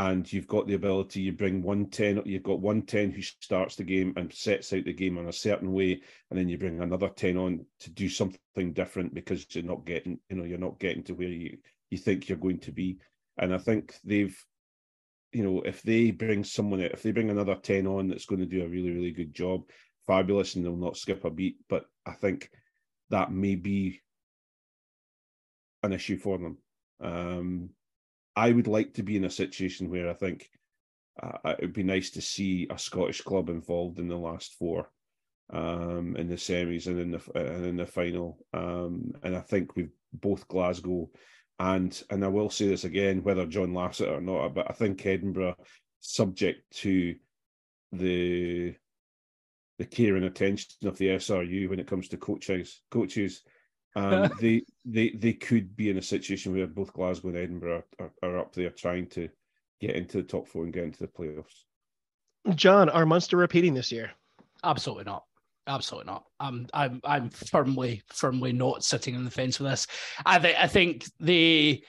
and you've got the ability. You bring one ten, you've got one ten who starts the game and sets out the game in a certain way, and then you bring another ten on to do something different because you're not getting, you know, you're not getting to where you you think you're going to be. And I think they've you know, if they bring someone, if they bring another 10 on that's going to do a really, really good job, fabulous, and they'll not skip a beat. But I think that may be an issue for them. Um, I would like to be in a situation where I think uh, it would be nice to see a Scottish club involved in the last four, um, in the semis and in the and in the final. Um, and I think we've both Glasgow and and I will say this again, whether John laughs at it or not, but I think Edinburgh, subject to the the care and attention of the SRU when it comes to coaches, coaches, um, they they they could be in a situation where both Glasgow and Edinburgh are, are up there trying to get into the top four and get into the playoffs. John, are Munster repeating this year? Absolutely not. Absolutely not. I'm I'm I'm firmly firmly not sitting on the fence with this. I think I think the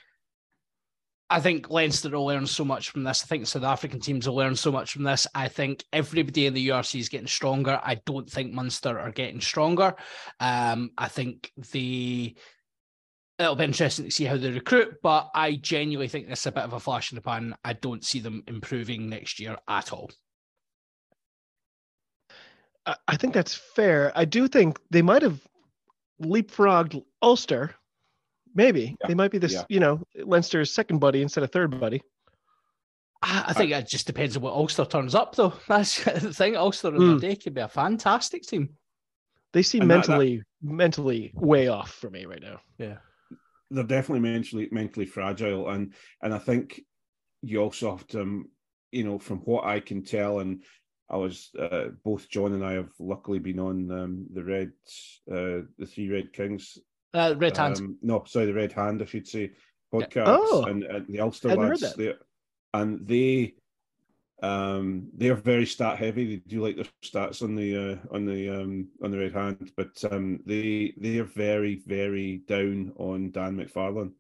I think Leinster will learn so much from this. I think South African teams will learn so much from this. I think everybody in the URC is getting stronger. I don't think Munster are getting stronger. Um, I think the it'll be interesting to see how they recruit, but I genuinely think this is a bit of a flash in the pan. I don't see them improving next year at all. I- I think that's fair. I do think they might have leapfrogged Ulster. Maybe Yeah, they might be this, yeah. you know, Leinster's second buddy instead of third buddy. I I think it just depends on what Ulster turns up, though. That's the thing. Ulster in Hmm. the day could be a fantastic team. They seem And that- that- mentally mentally way off for me right now. Yeah. they're definitely mentally mentally fragile and and I think you also have to um, you know from what I can tell and I was uh, both John and I have luckily been on um, the red uh, the three red kings Uh, red hand. um, no sorry the red hand I should say Yeah. podcast Oh. and, and the Ulster Hadn't lads they and they um they're very stat heavy they do like their stats on the uh, on the um on the red hand but um they they are very very down on Dan McFarland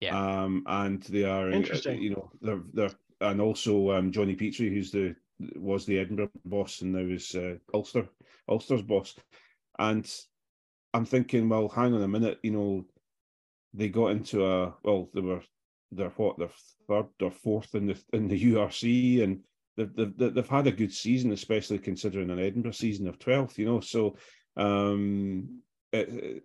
Yeah. um and they are uh, Interesting. you know they're they're and also um Jonny Petrie who's the was the Edinburgh boss and now is uh, Ulster Ulster's boss and I'm thinking well hang on a minute you know they got into a well they were they're what they're third or fourth in the in the URC and they've they've, they've had a good season especially considering an Edinburgh season of 12th you know so um it, it-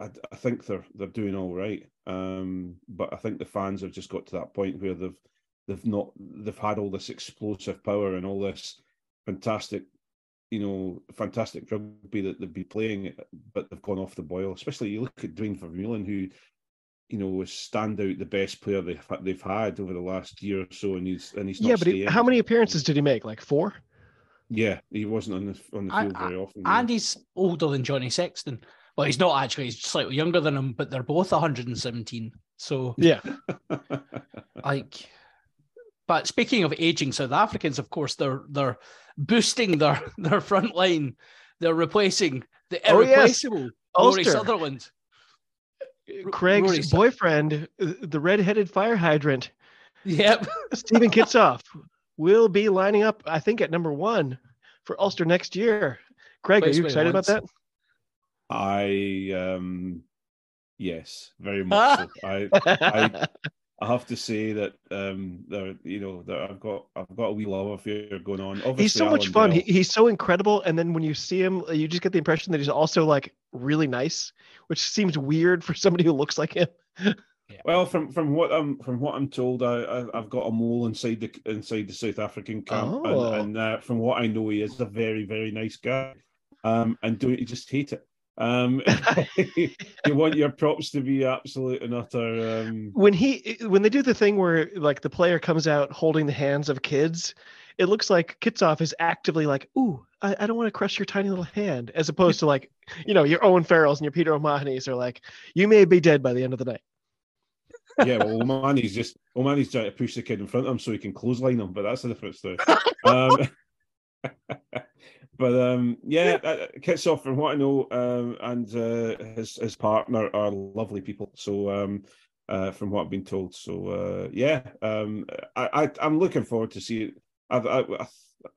I, I think they're they're doing all right. Um but I think the fans have just got to that point where they've they've not they've had all this explosive power and all this fantastic you know fantastic rugby that they've been playing but they've gone off the boil especially you look at Duane Vermeulen who you know was stand out the best player they've they've had over the last year or so and he's and he's not Yeah, but he, how many appearances did he make? Like four? yeah he wasn't on the on the I- field very often and he's older than Johnny Sexton. Well, he's not actually. He's slightly younger than him, but they're both 117. So, Yeah. like, but speaking of aging South Africans, of course, they're they're boosting their their front line. They're replacing the Oh, yes. irreplaceable Rory Ulster. Sutherland. Craig's Rory boyfriend, uh, the red-headed fire hydrant, Yep. Steven Kitshoff, will be lining up, I think, at number one for Ulster next year. Craig, are you where he excited about that? I um yes very much so. I I I have to say that um there you know that I've got I've got a wee love affair going on. Obviously, he's so much fun. He, he's so incredible. And then when you see him, you just get the impression that he's also like really nice, which seems weird for somebody who looks like him. Well, from from what I'm from what I'm told, I, I I've got a mole inside the inside the South African camp, Oh. and, and uh, from what I know, he is a very very nice guy. Um, and don't you just hate it? Um, you want your props to be absolute and utter. Um, When he when they do the thing where like the player comes out holding the hands of kids, it looks like Kitshoff is actively like, "Ooh, I, I don't want to crush your tiny little hand," as opposed to like, you know, your Owen Farrells and your Peter O'Mahony's are like, "You may be dead by the end of the night." yeah, well, O'Mahony's just O'Mahony's trying to push the kid in front of him so he can clothesline him, but that's a different story. um, but um, yeah, uh, Kitshoff, from what I know, um, and uh, his his partner are lovely people. So um, uh, from what I've been told, so uh, yeah, um, I, I am looking forward to see. I've, I,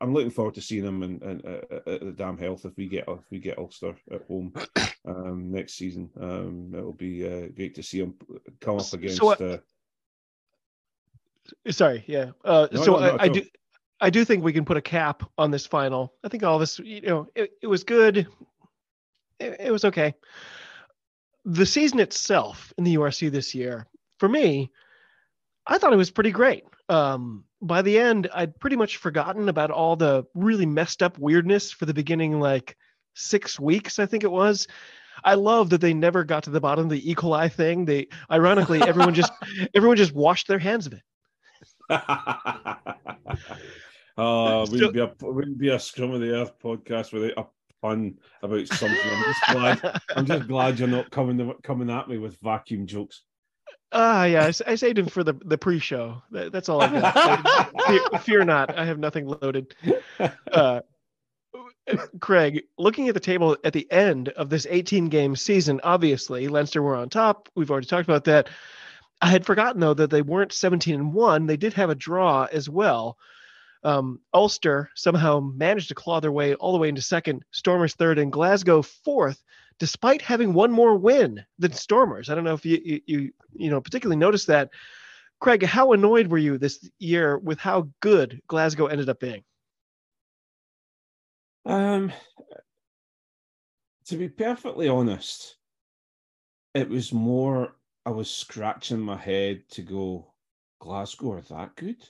I'm looking forward to seeing them in, in, uh, at the DAM Health if we get if we get Ulster at home um, next season. Um, it'll be uh, great to see them come up against. So, uh, sorry, yeah. Uh, No, so no, I, I do, I do think we can put a cap on this final. I think all this, you know, it, it was good. It, it was okay. The season itself in the URC this year, for me, I thought it was pretty great. Um, by the end, I'd pretty much forgotten about all the really messed up weirdness for the beginning, like six weeks, I think it was. I love that they never got to the bottom of the E. coli thing. They, ironically, everyone just, everyone just washed their hands of it. oh, wouldn't be a wouldn't be a scrum of the earth podcast without a pun about something. I'm just glad. I'm just glad you're not coming coming at me with vacuum jokes. Ah, yeah, I, I saved him for the the pre-show. That, that's all I got. fear, fear not, I have nothing loaded. Uh, Craig, looking at the table at the end of this 18 game season, obviously Leinster were on top. We've already talked about that. I had forgotten though that they weren't 17 and one. They did have a draw as well. Um, Ulster somehow managed to claw their way all the way into second. Stormers third, and Glasgow fourth, despite having one more win than Stormers. I don't know if you you you, you know particularly noticed that. Craig, how annoyed were you this year with how good Glasgow ended up being? Um, to be perfectly honest, it was more I was scratching my head to go, Glasgow are that good?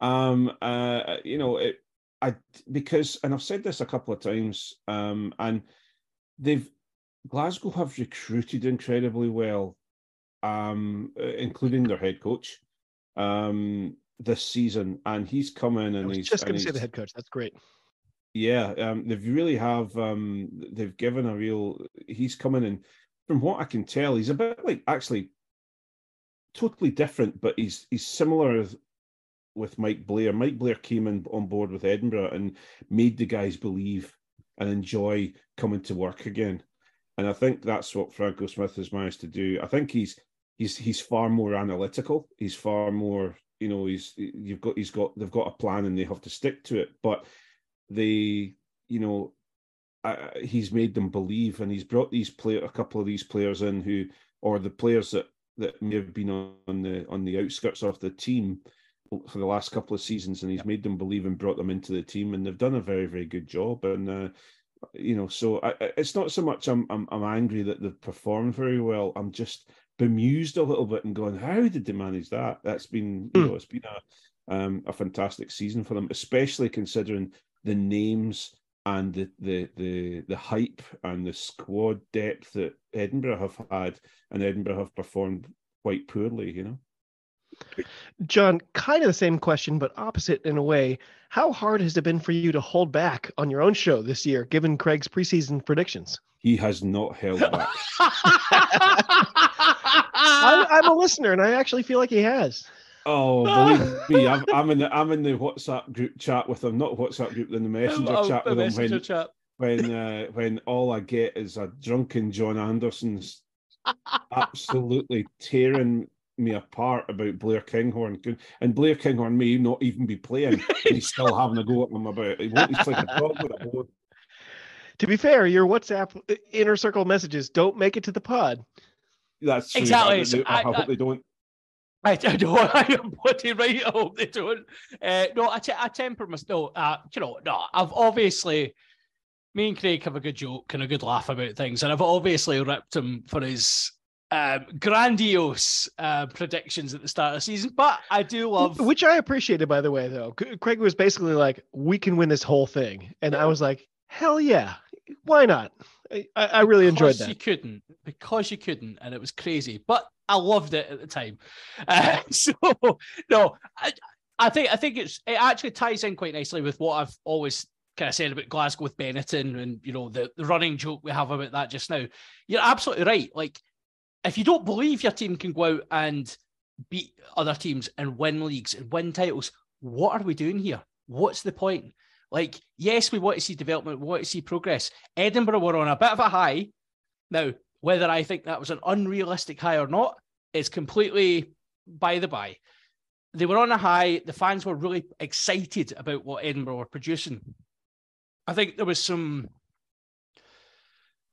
Um, uh, you know, it, I because, and I've said this a couple of times, um, and they've Glasgow have recruited incredibly well, um, uh, including their head coach, um, this season, and he's come in and he's just going to say the head coach. That's great. yeah, um, they've really have. Um, they've given a real. He's coming in. From what I can tell, he's a bit like actually totally different, but he's he's similar with Mike Blair. Mike Blair came in on board with Edinburgh and made the guys believe and enjoy coming to work again. And I think that's what Franco Smith has managed to do. I think he's he's he's far more analytical. He's far more, you know, he's you've got he's got they've got a plan and they have to stick to it. But they, you know, uh, he's made them believe, and he's brought these play a couple of these players in who, or the players that that may have been on the on the outskirts of the team for the last couple of seasons, and he's made them believe and brought them into the team, and they've done a very very good job. And uh, you know, so I, I- it's not so much I'm, I'm I'm angry that they've performed very well. I'm just bemused a little bit and going, how did they manage that? That's been you Hmm. know, it's been a um, a fantastic season for them, especially considering the names and the the the the hype and the squad depth that Edinburgh have had, and Edinburgh have performed quite poorly. You know. John, kind of the same question, but opposite in a way. How hard has it been for you to hold back on your own show this year, given Craig's preseason predictions? He has not held back. I'm, I'm a listener, and I actually feel like he has. Oh, believe me, I'm, I'm in the I'm in the WhatsApp group chat with him, not WhatsApp group, in the messenger Oh, chat the with him messenger when chat. when uh, when all I get is a drunken John Anderson's absolutely tearing me apart about Blair Kinghorn, and Blair Kinghorn may not even be playing, and he's still having a go at him about it. He won't- He's like a dog with a bone. To be fair, your WhatsApp uh, inner circle messages don't make it to the pod. That's true. Exactly, I, I, I- hope I- they don't. I, I know I am bloody right. I hope they don't. Uh, no, I, I temper my no. Uh, you know, no. I've obviously me and Craig have a good joke and a good laugh about things, and I've obviously ripped him for his um, grandiose uh, predictions at the start of the season. But I do love. Which I appreciated, by the way, though. Craig was basically like, we can win this whole thing. And I was like, hell yeah. Why not? I, I really enjoyed because You couldn't because you couldn't, and it was crazy. But I loved it at the time. Uh, so no, I, I think I think it's it actually ties in quite nicely with what I've always kind of said about Glasgow with Benetton and you know the, the running joke we have about that just now. You're absolutely right. Like if you don't believe your team can go out and beat other teams and win leagues and win titles, what are we doing here? What's the point? Like, yes, we want to see development, we want to see progress. Edinburgh were on a bit of a high. Now, whether I think that was an unrealistic high or not is completely by the by. They were on a high. The fans were really excited about what Edinburgh were producing. I think there was some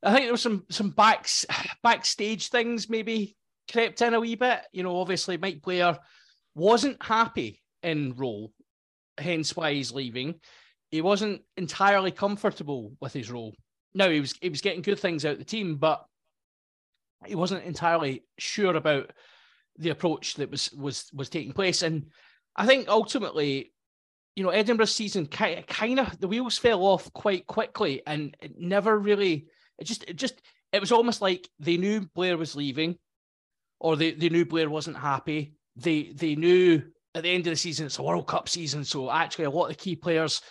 I think there was some some backs backstage things maybe crept in a wee bit. You know, obviously Mike Blair wasn't happy in role, hence why he's leaving. He wasn't entirely comfortable with his role. No, he was he was getting good things out the team, but he wasn't entirely sure about the approach that was was was taking place. And I think ultimately, you know, Edinburgh's season kind kind of the wheels fell off quite quickly, and it never really it just, it just, it was almost like they knew Blair was leaving, or they, they knew Blair wasn't happy. They they knew at the end of the season it's a World Cup season, so actually a lot of the key players,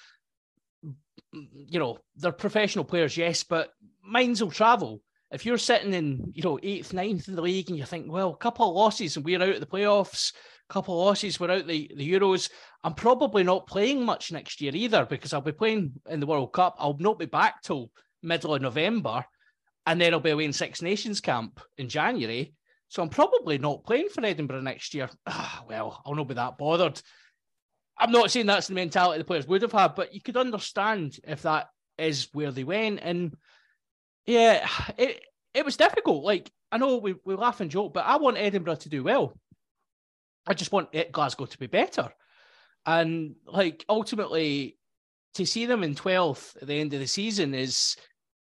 you know, they're professional players, yes, but minds will travel. If you're sitting in, you know, eighth, ninth in the league, and you think, well, a couple of losses and we're out of the playoffs, a couple of losses, we're out the the Euros. I'm probably not playing much next year either because I'll be playing in the World Cup. I'll not be back till middle of November, and then I'll be away in Six Nations camp in January. So I'm probably not playing for Edinburgh next year. Ah, well, I'll not be that bothered. I'm not saying that's the mentality the players would have had, but you could understand if that is where they went. And yeah, it it was difficult. Like I know we, we laugh and joke, but I want Edinburgh to do well. I just want Glasgow to be better. And like ultimately, to see them in 12th at the end of the season is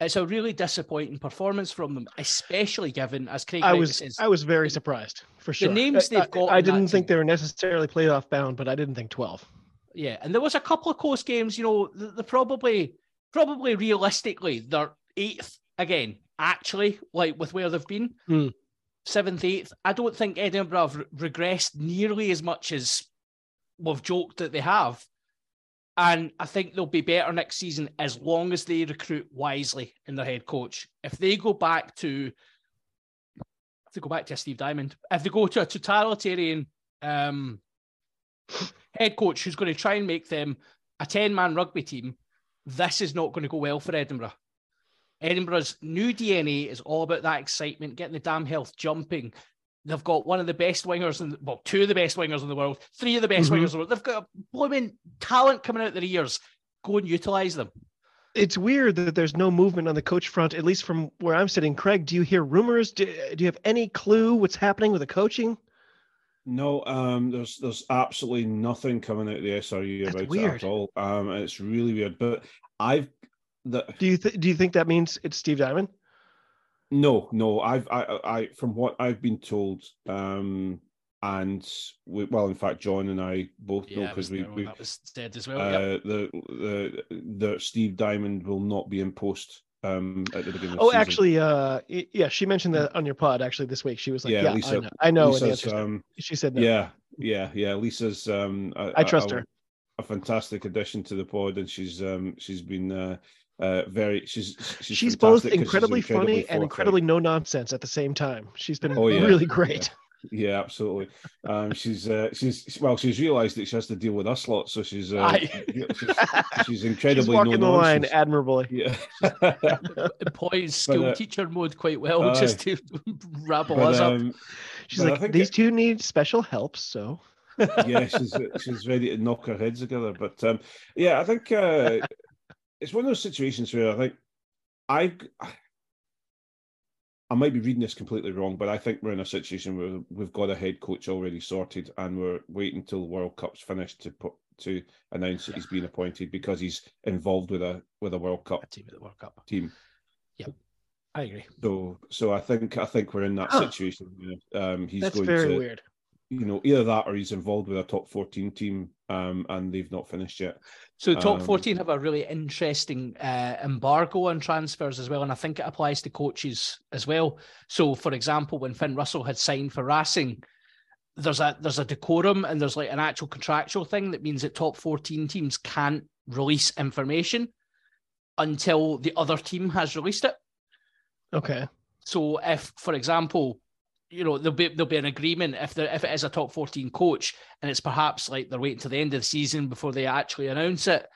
it's a really disappointing performance from them, especially given as Craig I was says, I was very surprised for sure. The names they've got. I, I didn't think team. they were necessarily playoff bound, but I didn't think 12. Yeah, and there was a couple of close games. You know, they're probably probably realistically they're eighth again. Actually, like with where they've been, hmm. seventh, eighth. I don't think Edinburgh have regressed nearly as much as we've joked that they have. And I think they'll be better next season as long as they recruit wisely in their head coach. If they go back to, if they go back to Steve Diamond, if they go to a totalitarian um, head coach who's going to try and make them a 10 man rugby team, this is not going to go well for Edinburgh. Edinburgh's new DNA is all about that excitement, getting the DAM Health jumping, They've got one of the best wingers, in, well, two of the best wingers in the world, three of the best mm-hmm. wingers in the world. They've got a blooming talent coming out of their ears. Go and utilize them. It's weird that there's no movement on the coach front, at least from where I'm sitting. Craig, do you hear rumors? Do, do you have any clue what's happening with the coaching? No, um, there's there's absolutely nothing coming out of the SRU That's about weird. it at all. Um, it's really weird. But I've the, do you th- do you think that means it's Steve Diamond? No, no. I've I, I from what I've been told, um, and we, well, in fact, John and I both yeah, know because we, we that was dead as well. Uh, yep. the the the Steve Diamond will not be in post um at the beginning. oh, actually, uh, yeah, she mentioned that on your pod actually this week. She was like, "Yeah, yeah Lisa, I know." I know um, she said, no. "Yeah, yeah, yeah." Lisa's um, a, I trust a, her. A fantastic addition to the pod, and she's um she's been uh, uh, very she's she's, she's both incredibly, she's incredibly funny and incredibly no nonsense at the same time. She's been oh, yeah. really great. Yeah. yeah absolutely. Um, she's uh, she's well, she's realised that she has to deal with us lot, so she's uh, she's, she's, incredibly she's walking no the line admirably. Yeah, employs school uh, teacher mode quite well, uh, just to rabble but, us um, up. She's like, these it, two need special help, so. yeah, she's she's ready to knock her heads together. But um, yeah, I think uh, it's one of those situations where I think I I might be reading this completely wrong, but I think we're in a situation where we've got a head coach already sorted, and we're waiting until the World Cup's finished to put to announce that he's been appointed because he's involved with a with a World Cup a team at the World Cup team. Yep, I agree. So so I think I think we're in that situation. Um, he's That's going very to, weird you know, either that or he's involved with a top 14 team um, and they've not finished yet. So the top um, 14 have a really interesting uh, embargo on transfers as well. And I think it applies to coaches as well. So for example, when Finn Russell had signed for Racing, there's a there's a decorum and there's like an actual contractual thing that means that top 14 teams can't release information until the other team has released it. Okay. So if, for example, you know there'll be there'll be an agreement if there if it is a top 14 coach and it's perhaps like they're waiting to the end of the season before they actually announce it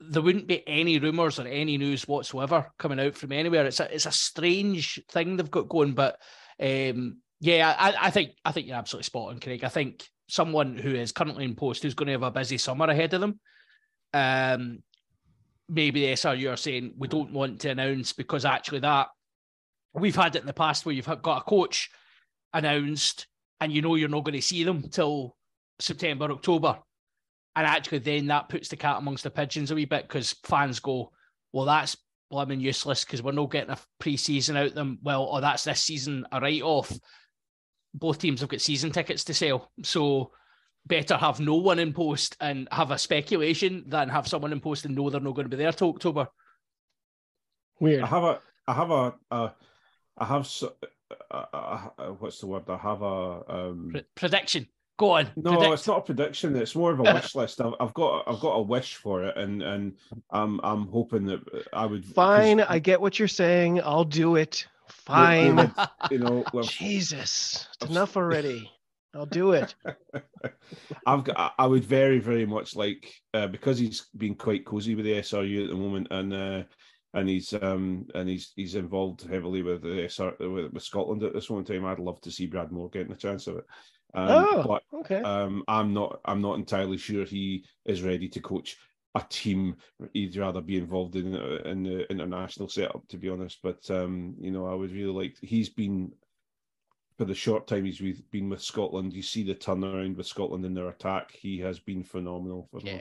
there wouldn't be any rumors or any news whatsoever coming out from anywhere. It's a it's a strange thing they've got going, but um, yeah, I, I think I think you're absolutely spot on, Craig. I think someone who is currently in post who's going to have a busy summer ahead of them. Um, maybe the SRU are saying we don't want to announce because actually that we've had it in the past where you've got a coach announced and you know you're not going to see them till September, October. And actually, then that puts the cat amongst the pigeons a wee bit because fans go, well, that's blooming useless because we're not getting a pre-season out them. Well, oh, that's this season a write-off. Both teams have got season tickets to sell, so better have no one in post and have a speculation than have someone in post and know they're not going to be there till October. Weird. I have a, I have a, a I have, uh, uh, what's the word? I have a um... Pre- prediction. Go on. No, predict. it's not a prediction. It's more of a wish list. I've, I've got I've got a wish for it, and and I'm I'm hoping that I would. Fine, I get what you're saying. I'll do it. Fine. you know, well, Jesus, it's enough already. I'll do it. I've got. I would very very much like uh, because he's been quite cozy with the SRU at the moment, and uh, and he's um and he's he's involved heavily with the SR with, with Scotland at this one time. I'd love to see Brad Mooar getting a chance of it. Um, oh, but, okay. Um, I'm not. I'm not entirely sure he is ready to coach a team. He'd rather be involved in in the international setup, to be honest. But um, you know, I would really like. He's been for the short time he's been with Scotland. You see the turnaround with Scotland in their attack. He has been phenomenal for them.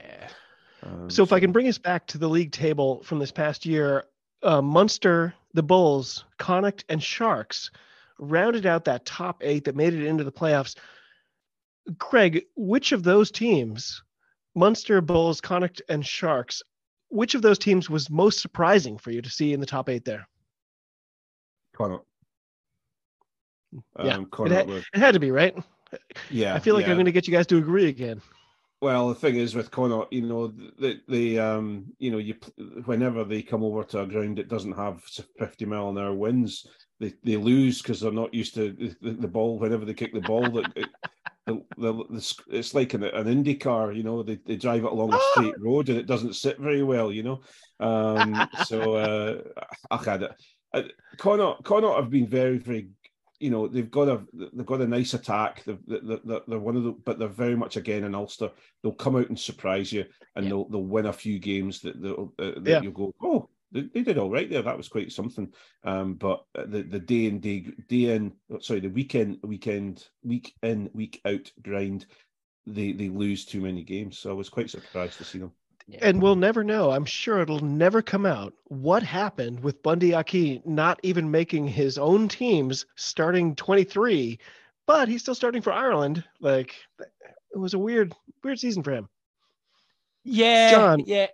Um, so, if I can bring us back to the league table from this past year, uh, Munster, the Bulls, Connacht, and Sharks rounded out that top eight that made it into the playoffs. Craig, which of those teams, Munster, Bulls, Connacht, and Sharks, which of those teams was most surprising for you to see in the top eight there? Connacht. Yeah, um, it, had, it, had, to be right. Yeah, I feel like yeah. I'm going to get you guys to agree again. Well, the thing is with Connacht, you know, the the um, you know, you whenever they come over to a ground that doesn't have 50 mile an hour winds, they, they lose because they're not used to the, the, ball. Whenever they kick the ball, that it, the, the, it's like an, an Indy car, you know, they, they drive it along a straight road and it doesn't sit very well, you know. Um, so uh, I had it. Connacht, Connacht have been very, very you know they've got a they've got a nice attack. They're, they're, they're one of the, but they're very much again an Ulster. They'll come out and surprise you, and yeah. they'll they'll win a few games that uh, that yeah. you'll go, oh, they, they, did all right there. That was quite something. Um, but the the day in day day in oh, sorry the weekend weekend week in week out grind, they they lose too many games. So I was quite surprised to see them. Yeah. And we'll never know. I'm sure it'll never come out what happened with Bundee Aki not even making his own teams starting 23, but he's still starting for Ireland. Like it was a weird, weird season for him. Yeah. John. Yeah.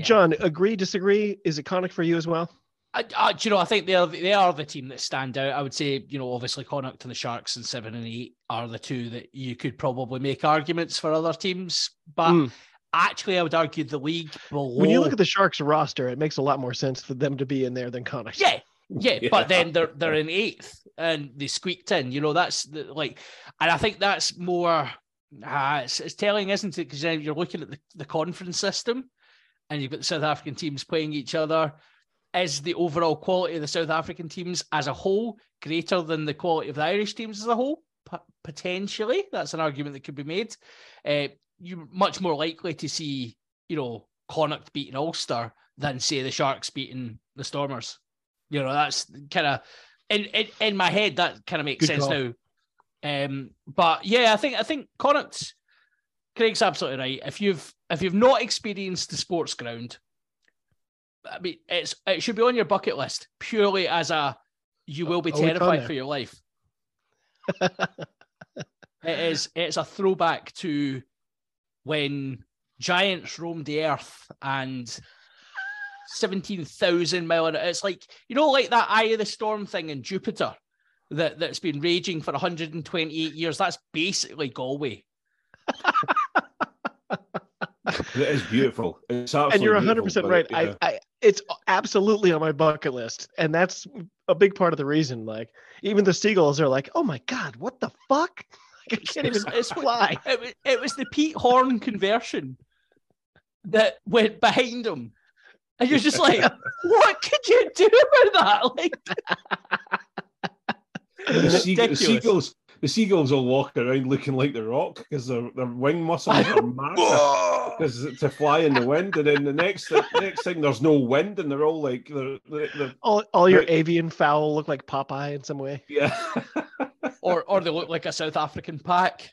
John, agree, disagree? Is it Connacht for you as well? I, I, you know, I think they are they are the team that stand out. I would say, you know, obviously Connacht and the Sharks and seven and eight are the two that you could probably make arguments for other teams. But mm actually, I would argue the league below. When you look at the Sharks roster, it makes a lot more sense for them to be in there than Connacht. Yeah, yeah, yeah, but then they're they're in eighth and they squeaked in. You know, that's the, like, and I think that's more. Uh, it's, it's telling, isn't it? Because you're looking at the, the conference system, and you've got the South African teams playing each other. Is the overall quality of the South African teams as a whole greater than the quality of the Irish teams as a whole? P- potentially, that's an argument that could be made. Uh, you're much more likely to see, you know, Connacht beating Ulster than say the Sharks beating the Stormers. You know, that's kind of in, in in my head that kind of makes Good sense call. now. Um, but yeah, I think I think Connacht, Craig's absolutely right. If you've if you've not experienced the sports ground, I mean, it's it should be on your bucket list purely as a you will be terrified for your life. it is it's a throwback to when giants roamed the earth and 17,000 mile an hour. It's like, you know, like that Eye of the Storm thing in Jupiter that, that's been raging for 128 years. That's basically Galway. it is beautiful. It's and you're 100 percent right. Yeah. I, I, it's absolutely on my bucket list, and that's a big part of the reason. Like, even the seagulls are like, "Oh my god, what the fuck." I can't even it's, fly. It, it was the Pete Horn conversion. that went behind him. And you're just like, what could you do about that? Like, The, sea- the ridiculous. seagulls, the seagulls will walk around looking like the Rock because their, their wing muscles are massive. Because to fly in the wind, and then the next the next thing there's no wind, and they're all like they're, they're, they're All, all your Right. avian fowl look like Popeye in some way. yeah. or or they look like a South African pack.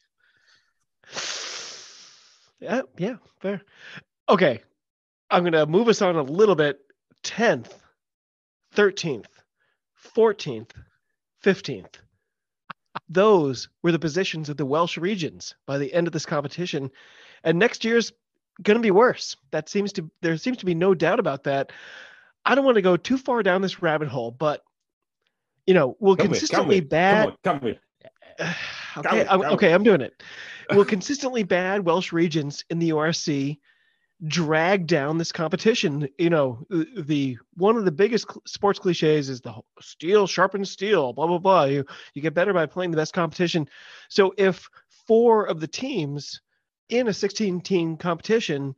Yeah, yeah, fair. Okay. I'm going to move us on a little bit. 10th, 13th, 14th, 15th. Those were the positions of the Welsh regions by the end of this competition. And next year's going to be worse. That seems to there seems to be no doubt about that. I don't want to go too far down this rabbit hole, but you know, we'll Come consistently bad Come here. okay, I'm, okay, I'm doing it. We'll consistently bad Welsh regions in the URC drag down this competition? You know, the, one of the biggest sports cliches is the steel sharpens steel, blah blah blah. You you get better by playing the best competition. So if four of the teams in a 16 team competition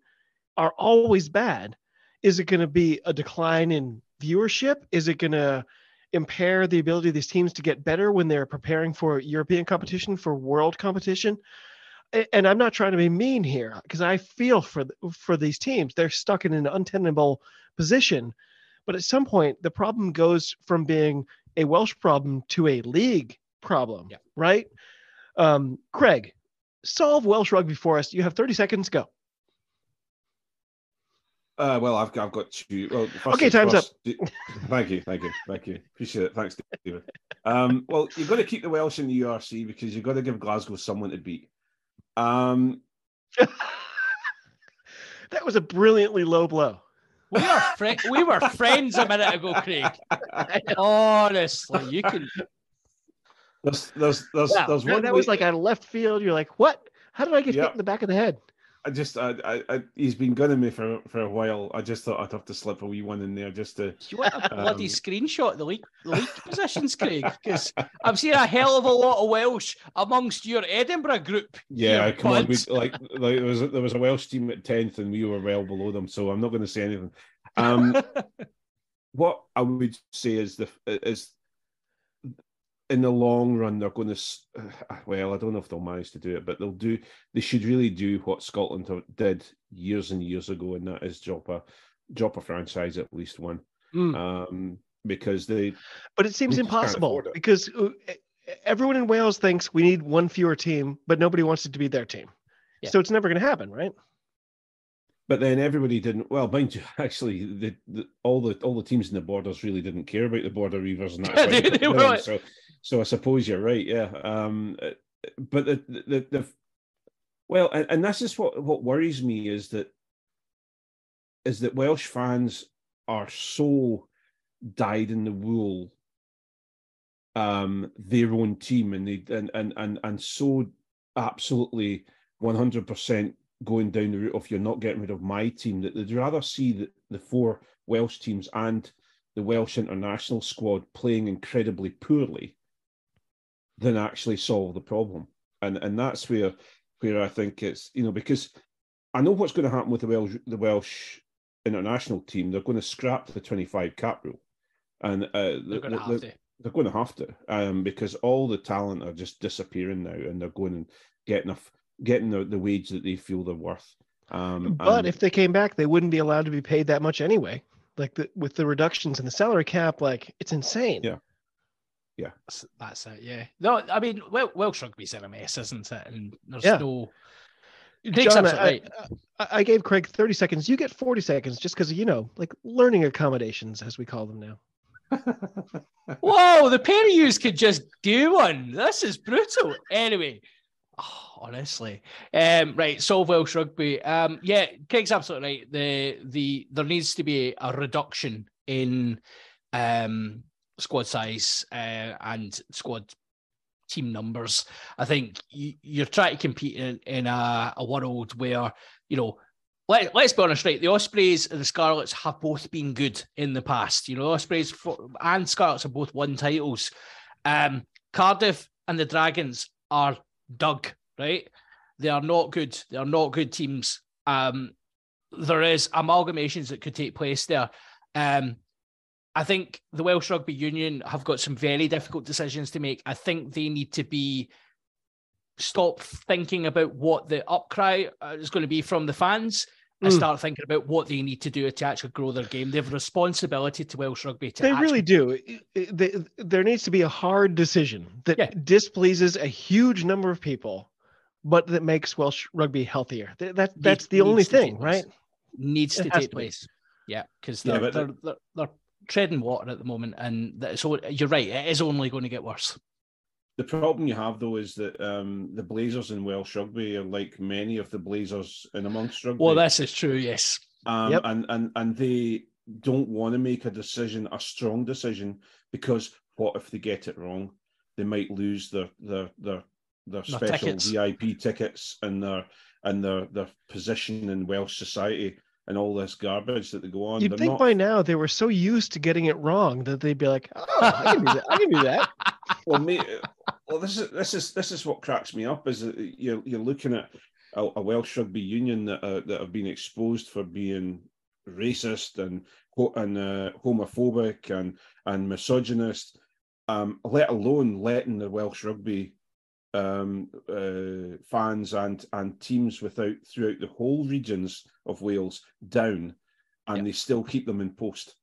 are always bad, is it going to be a decline in viewership? Is it going to impair the ability of these teams to get better when they're preparing for European competition, for world competition? A- And I'm not trying to be mean here because I feel for for these teams. They're stuck in an untenable position. But at some point, the problem goes from being a Welsh problem to a league problem, Yeah. right? Um, Craig, solve Welsh rugby for us. You have 30 seconds. Go. Uh, well, I've, I've got two. Well, Okay, time's first, d- Thank you, thank you, thank you. Appreciate it. Thanks, David. Um, well, you've got to keep the Welsh in the URC because you've got to give Glasgow someone to beat. Um, That was a brilliantly low blow. We are fri- we were friends a minute ago, Craig. Honestly, you can. there's, there's, there's, Wow, there's that, one. that was like out of left field. You're like, what? How did I get hit in the back of the head? I just, I, I, I, he's been gunning me for for a while. I just thought I'd have to slip a wee one in there just to. You want a bloody Um, screenshot of the league, the league positions, Craig? Because I've seen a hell of a lot of Welsh amongst your Edinburgh group. Yeah, come on. We, like, like there was a, there was a Welsh team at tenth, and we were well below them. So I'm not going to say anything. Um, what I would say is the is in the long run they're going to well I don't know if they'll manage to do it but they'll do they should really do what Scotland did years and years ago and that is drop a drop a franchise at least one Mm. um because they But it seems We just can't impossible it. because uh, everyone in Wales thinks we need one fewer team, but nobody wants it to be their team. Yeah. So it's never going to happen, right? But then everybody didn't well mind you actually the, the all the all the teams in the borders really didn't care about the border reavers and that's why They- they in. so so I suppose you're right yeah um but the the, the well and, and this is what what worries me is that is that Welsh fans are so dyed in the wool um their own team and they and and and, and so absolutely 100% going down the route of you're not getting rid of my team that they'd rather see the, the four Welsh teams and the Welsh international squad playing incredibly poorly than actually solve the problem. And and that's where where I think it's you know because I know what's going to happen with the Welsh the Welsh international team. They're going to scrap the 25 cap rule. And uh, They're going to have to. they're going to have to um, because all the talent are just disappearing now, and they're going and getting a f- getting the, the wage that they feel they're worth. Um, But and- if they came back, they wouldn't be allowed to be paid that much anyway. Like the, with the reductions in the salary cap, like it's insane. Yeah. That's, that's it. Yeah. No, I mean, well, Welsh rugby's in a mess, isn't it? And there's Yeah. no. John, I, right. I, I gave Craig 30 seconds. You get 40 seconds just because, you know, like learning accommodations, as we call them now. Whoa, the pair of yous could just do one. This is brutal. Anyway, oh, honestly, um, right. Solve Welsh rugby. Um, yeah, Craig's absolutely right. The the there needs to be a reduction in um squad size uh, and squad team numbers. I think you, you're trying to compete in, in a, a world where you know let, let's be honest, right? The Ospreys and the Scarlets have both been good in the past. You know, Ospreys for, and Scarlets have both won titles. Um, Cardiff and the Dragons are dug, right? They are not good. They are not good teams. Um, there is amalgamations that could take place there. Um, I think the Welsh Rugby Union have got some very difficult decisions to make. I think they need to be stop thinking about what the upcry uh, is going to be from the fans and Mm. start thinking about what they need to do to actually grow their game. They have a responsibility to Welsh Rugby to They actually really do. It- it- they- there needs to be a hard decision that Yeah. displeases a huge number of people, but that makes Welsh rugby healthier. Th- That that's the only needs to take thing, right? needs It to take to be. place. Yeah, because they're, but they're, they're, they're treading water at the moment, and that- so you're right. It is only going to get worse. The problem you have though is that um, the Blazers in Welsh rugby are like many of the Blazers in amongst rugby. Well, this is true. Yes. um, Yep. and and and they don't want to make a decision, a strong decision, because what if they get it wrong? They might lose their their their their Their special tickets. VIP tickets and their and their their position in Welsh society and all this garbage that they go on. You'd They're think not- by now they were so used to getting it wrong that they'd be like, "Oh, I can do that. I can do that." well, mate, well, this is this is this is what cracks me up is that you're you're looking at a, a Welsh rugby union that uh, that have been exposed for being racist and and uh, homophobic and and misogynist, um, let alone letting the Welsh rugby um, uh, fans and and teams without throughout the whole regions of Wales down, and Yeah. they still keep them in post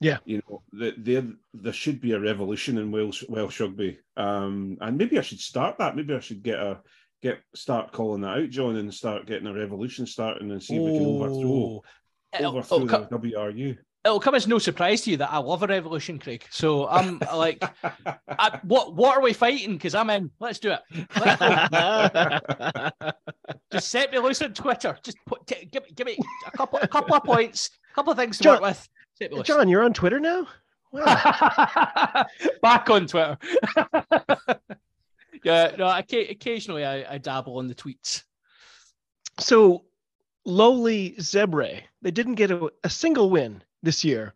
Yeah, you know, there there should be a revolution in Wales Welsh rugby, um, and maybe I should start that. Maybe I should get a get start calling that out, John, and start getting a revolution starting and see if we can overthrow Oh. Overthrow it'll, co- the WRU. It'll come as no surprise to you that I love a revolution, Craig. So I'm like, I, what what are we fighting? Because I'm in. Let's do it. Let's. Just set me loose on Twitter. Just put, t- give, give me a couple a couple of points, a couple of things to John- work with. Set me loose. John, you're on Twitter now. Wow. Back on Twitter. yeah, no. occa- Occasionally, I, I dabble on the tweets. so lowly Zebre, they didn't get a, a single win this year.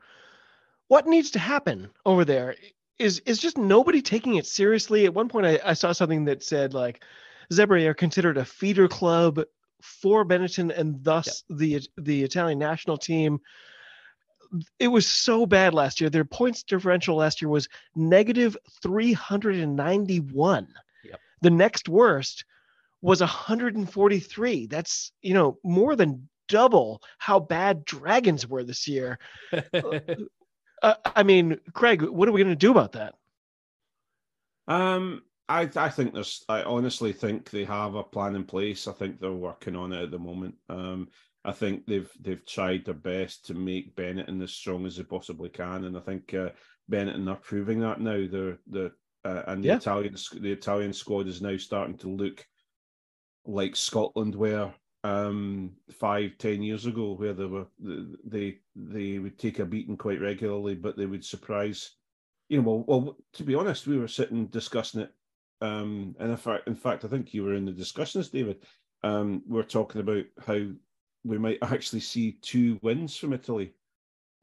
What needs to happen over there? Is is just nobody taking it seriously? At one point, I, I saw something that said like Zebre are considered a feeder club for Benetton and thus the the Italian national team. It was so bad last year. Their points differential last year was negative 391. Yep. The next worst was 143. That's, you know, more than double how bad Dragons were this year. Uh, I mean, Craig, what are we going to do about that? Um, I I think there's. I honestly think they have a plan in place. I think they're working on it at the moment. Um, I think they've they've tried their best to make Benetton as strong as they possibly can, and I think uh, Benetton are proving that now. They're the uh, and the Yeah. Italian the Italian squad is now starting to look like Scotland were um five ten years ago where they were they they would take a beating quite regularly but they would surprise you know well, well to be honest we were sitting discussing it um and in fact in fact i think you were in the discussions david um we we're talking about how we might actually see two wins from italy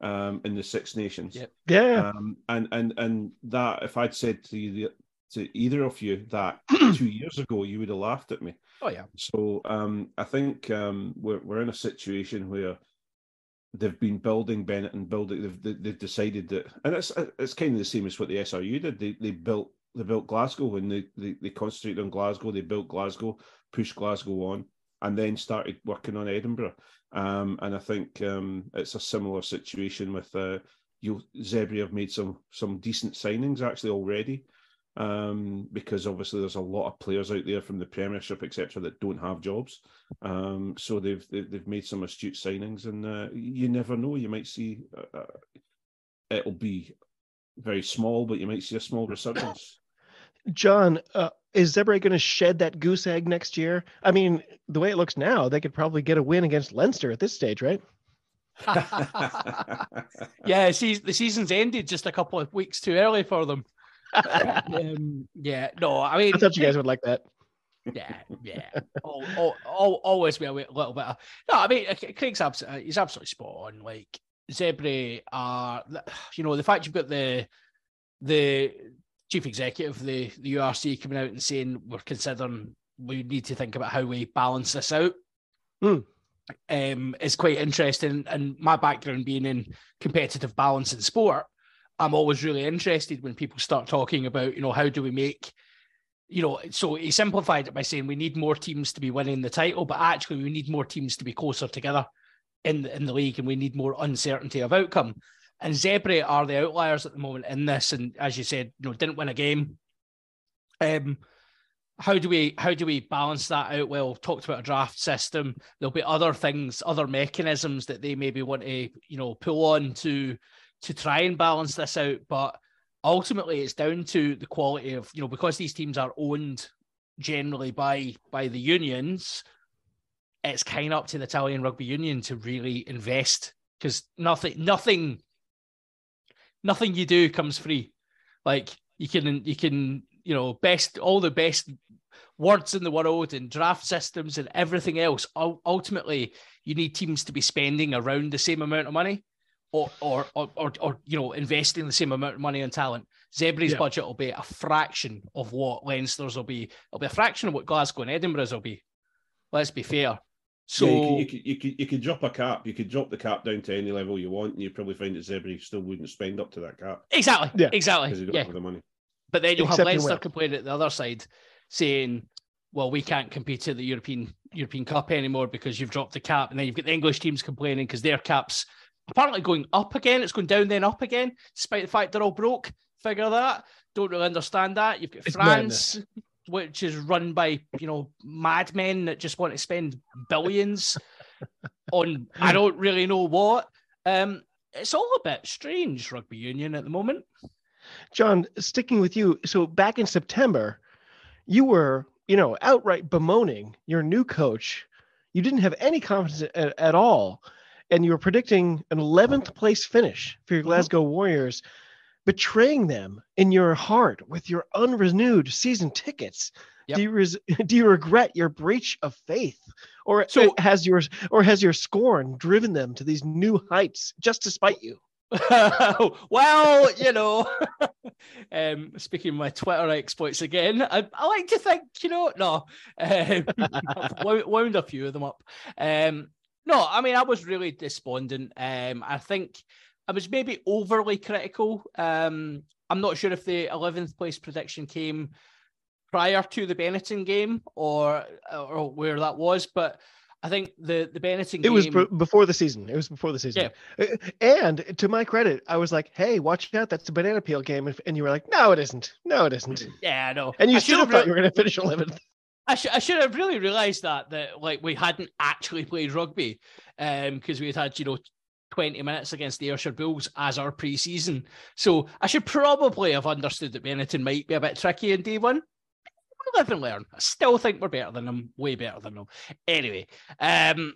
um in the six nations Yep. Yeah. um, and and and that if I'd said to you to either of you that two years ago, you would have laughed at me. oh yeah. So um, I think um, we're we're in a situation where they've been building Benetton and building. They've they- they've decided that, and it's it's kind of the same as what the SRU did. They they built they built Glasgow and they they, they concentrated on Glasgow. They built Glasgow, pushed Glasgow on, and then started working on Edinburgh. Um, and I think um, it's a similar situation with uh, you. Zebre have made some some decent signings actually already um, because obviously there's a lot of players out there from the Premiership, etc., that don't have jobs. Um, so they've, they've they've made some astute signings, and uh, you never know. You might see uh, uh, it'll be very small, but you might see a small resurgence. John, uh, is Zebre going to shed that goose egg next year? I mean, the way it looks now, they could probably get a win against Leinster at this stage, right? yeah, see, the season's ended just a couple of weeks too early for them. um, yeah, no, I mean, I thought you guys would like that. yeah, yeah, all, all, all, always be a little bit. Of, no, I mean, uh, Craig's absolutely, he's absolutely spot on. Like Zebre are, you know, the fact you've got the the chief executive of the the URC coming out and saying we're considering we need to think about how we balance this out. Hmm. um, is quite interesting. And my background being in competitive balance in sport, I'm always really interested when people start talking about, you know, how do we make, you know, so he simplified it by saying we need more teams to be winning the title, but actually we need more teams to be closer together in the, in the league, and we need more uncertainty of outcome. And Zebre are the outliers at the moment in this, and as you said, you know, didn't win a game. Um, how do we how do we balance that out? Well, talked about a draft system. There'll be other things, other mechanisms that they maybe want to you know pull on to to try and balance this out. But ultimately, it's down to the quality of you know because these teams are owned generally by by the unions. It's kind of up to the Italian rugby union to really invest because nothing nothing nothing you do comes free. Like you can you can you know best all the best words in the world and draft systems and everything else. Ultimately, you need teams to be spending around the same amount of money, or or or or, or you know investing the same amount of money on talent. Zebre's yeah. budget will be a fraction of what Leinster's will be. It'll be a fraction of what Glasgow and Edinburgh's will be. Let's be fair. So yeah, you, could, you, could, you, could, you could drop a cap. You could drop the cap down to any level you want, and you'd probably find that Zebre still wouldn't spend up to that cap. Exactly. Yeah. Exactly. Because you don't yeah. have the money. But then you'll have Leinster complaining at the other side, saying, "Well, we can't compete at the European European Cup anymore because you've dropped the cap." And then you've got the English teams complaining because their caps apparently going up again. It's going down then up again, despite the fact they're all broke. Figure that. Don't really understand that. You've got it's France, which is run by you know madmen that just want to spend billions on I don't really know what. Um, it's all a bit strange, rugby union at the moment. John, sticking with you. So back in September, you were, you know, outright bemoaning your new coach. You didn't have any confidence at, at all. And you were predicting an 11th place finish for your mm-hmm. Glasgow Warriors, betraying them in your heart with your unrenewed season tickets. Yep. Do you res- do you regret your breach of faith, or so, has your or has your scorn driven them to these new heights just to spite you? well, you know, um, speaking of my Twitter exploits again, I, I like to think, you know, no, um, I've wound a few of them up. Um, no, I mean, I was really despondent. Um, I think I was maybe overly critical. Um, I'm not sure if the 11th place prediction came prior to the Benetton game or or where that was, but I think the the Benetton it was before the season. It was before the season. Yeah. Uh, and to my credit, I was like, "Hey, watch out! That's a banana peel game." And you were like, "No, it isn't. No, it isn't." Yeah, I know. And you I still thought re- you were going to finish 11th. I should I should have really realized that that like we hadn't actually played rugby, um, because we had had you know 20 minutes against the Ayrshire Bulls as our pre-season. So I should probably have understood that Benetton might be a bit tricky in day one live and learn. I still think we're better than them, way better than them. Anyway, um,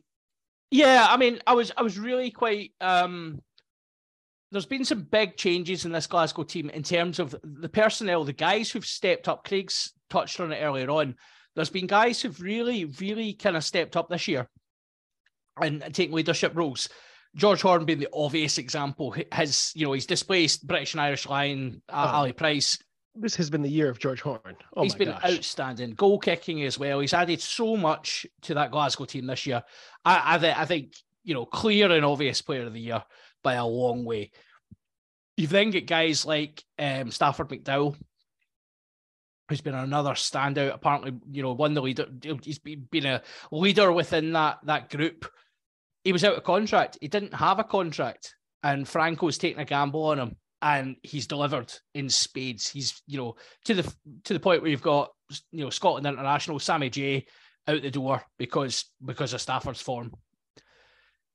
yeah, I mean, I was I was really quite um there's been some big changes in this Glasgow team in terms of the personnel, the guys who've stepped up. Craig's touched on it earlier on. There's been guys who've really, really kind of stepped up this year and, taken leadership roles. George Horne being the obvious example, has you know he's displaced British and Irish Lion uh, oh. Ali Price this has been the year of George Horne. Oh he's been gosh. outstanding, goal kicking as well. He's added so much to that Glasgow team this year. I, I, th- I think you know clear and obvious player of the year by a long way. You've then got guys like um, Stafford McDowell, who's been another standout. Apparently, you know, won the leader. He's been a leader within that that group. He was out of contract. He didn't have a contract, and Franco's taking a gamble on him and he's delivered in spades. He's you know to the to the point where you've got you know Scotland international Sammy J out the door because because of Stafford's form.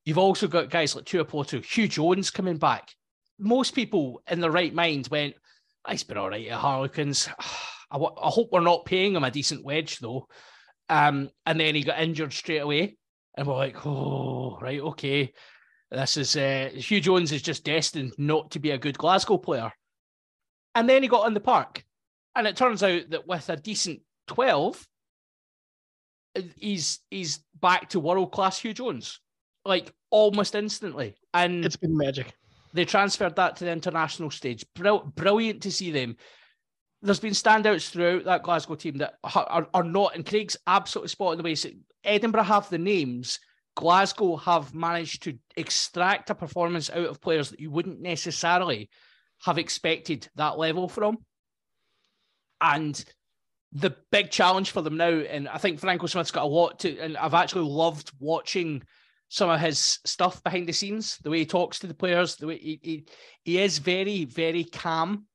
You've also got guys like Tuipulotu, Huw Jones coming back. Most people in their right mind went, ah, "He's been all right at Harlequins. Ah, I, w- I hope we're not paying him a decent wedge though." Um, and then he got injured straight away, and we're like, "Oh, right, okay." This is uh, Huw Jones is just destined not to be a good Glasgow player. And then he got in the park. And it turns out that with a decent 12, he's he's back to world class Huw Jones, like almost instantly. And it's been magic. They transferred that to the international stage. brilliant to see them. There's been standouts throughout that Glasgow team that are, are not, and Craig's absolutely spot on the way. So Edinburgh have the names, Glasgow have managed to extract a performance out of players that you wouldn't necessarily have expected that level from. And the big challenge for them now, and I think Franco Smith's got a lot to, and I've actually loved watching some of his stuff behind the scenes, the way he talks to the players, the way he he, he is very, very calm,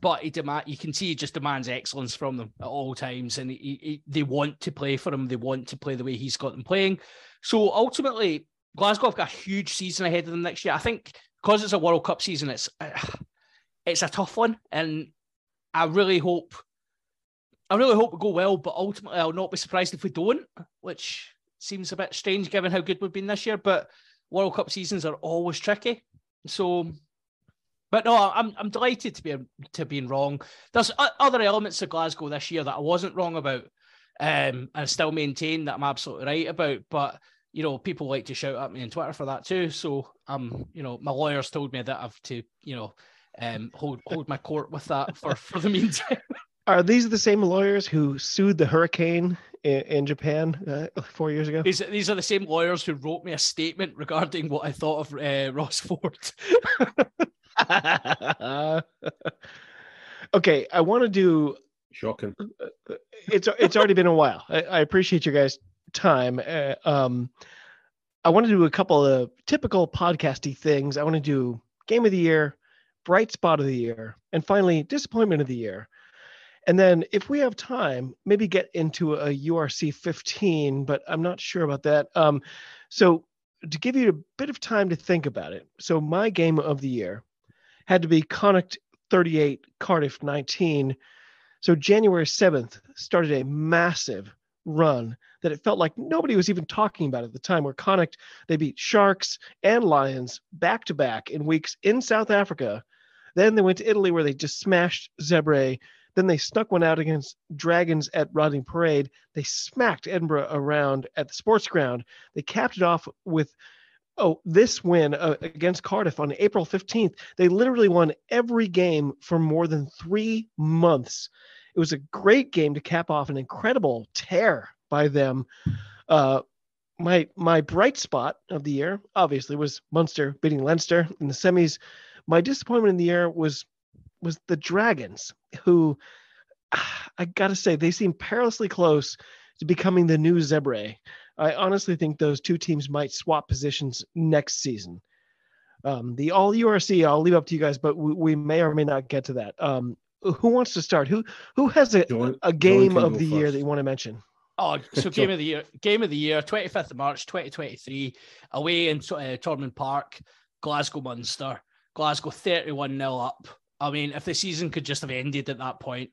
but he demand you can see he just demands excellence from them at all times, and he, he, they want to play for him, they want to play the way he's got them playing. So ultimately, Glasgow have got a huge season ahead of them next year. I think because it's a World Cup season, it's it's a tough one, and I really hope I really hope we go well, but ultimately I'll not be surprised if we don't, which seems a bit strange given how good we've been this year. But World Cup seasons are always tricky. So, but no, I'm I'm delighted to be to being wrong. There's other elements of Glasgow this year that I wasn't wrong about, um, and I still maintain that I'm absolutely right about. But you know, people like to shout at me on Twitter for that too. So, um, you know, my lawyers told me that I've to, you know, um, hold hold my court with that for for the meantime. Are these the same lawyers who sued the hurricane in, in Japan uh, four years ago? These, these are the same lawyers who wrote me a statement regarding what I thought of uh, Ross Ford. okay, I want to do. Shocking. It's it's already been a while. I, I appreciate your guys' time. Uh, um, I want to do a couple of typical podcasty things. I want to do game of the year, bright spot of the year, and finally disappointment of the year. And then if we have time, maybe get into a URC 15, but I'm not sure about that. Um, so to give you a bit of time to think about it. So my game of the year had to be Connacht 38, Cardiff 19. So January 7th started a massive run that it felt like nobody was even talking about at the time where Connacht they beat Sharks and Lions back to back in weeks in South Africa. Then they went to Italy where they just smashed Zebre then they snuck one out against Dragons at Rodney Parade. They smacked Edinburgh around at the sports ground. They capped it off with oh this win uh, against Cardiff on April 15th. They literally won every game for more than 3 months. It was a great game to cap off an incredible tear by them. Uh, my my bright spot of the year obviously was Munster beating Leinster in the semis. My disappointment in the year was was the Dragons, who I gotta say they seem perilously close to becoming the new Zebre. I honestly think those two teams might swap positions next season. Um, the All URC, I'll leave up to you guys, but we, we may or may not get to that. Um, who wants to start? Who who has a, John, a game of the year that you want to mention? Oh, so game of the year, game of the year, 25th of March, 2023, away in uh, Thomond Park, Glasgow Munster. Glasgow 31 0 up. I mean, if the season could just have ended at that point,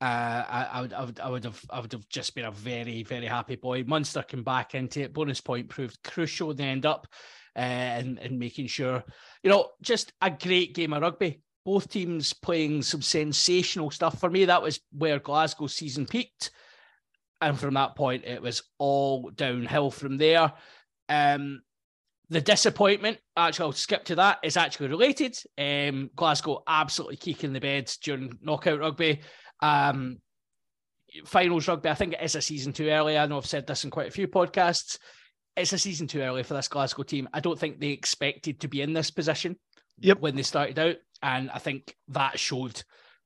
uh, I, I, would, I would, I would have, I would have just been a very, very happy boy. Munster came back into it. Bonus point proved crucial in the end up, uh, and and making sure, you know, just a great game of rugby. Both teams playing some sensational stuff. For me, that was where Glasgow's season peaked, and from that point, it was all downhill from there. Um, the disappointment, actually, I'll skip to that, is actually related. Um, Glasgow absolutely kicking the bed during knockout rugby. Um, finals rugby, I think it is a season too early. I know I've said this in quite a few podcasts. It's a season too early for this Glasgow team. I don't think they expected to be in this position yep. when they started out. And I think that showed.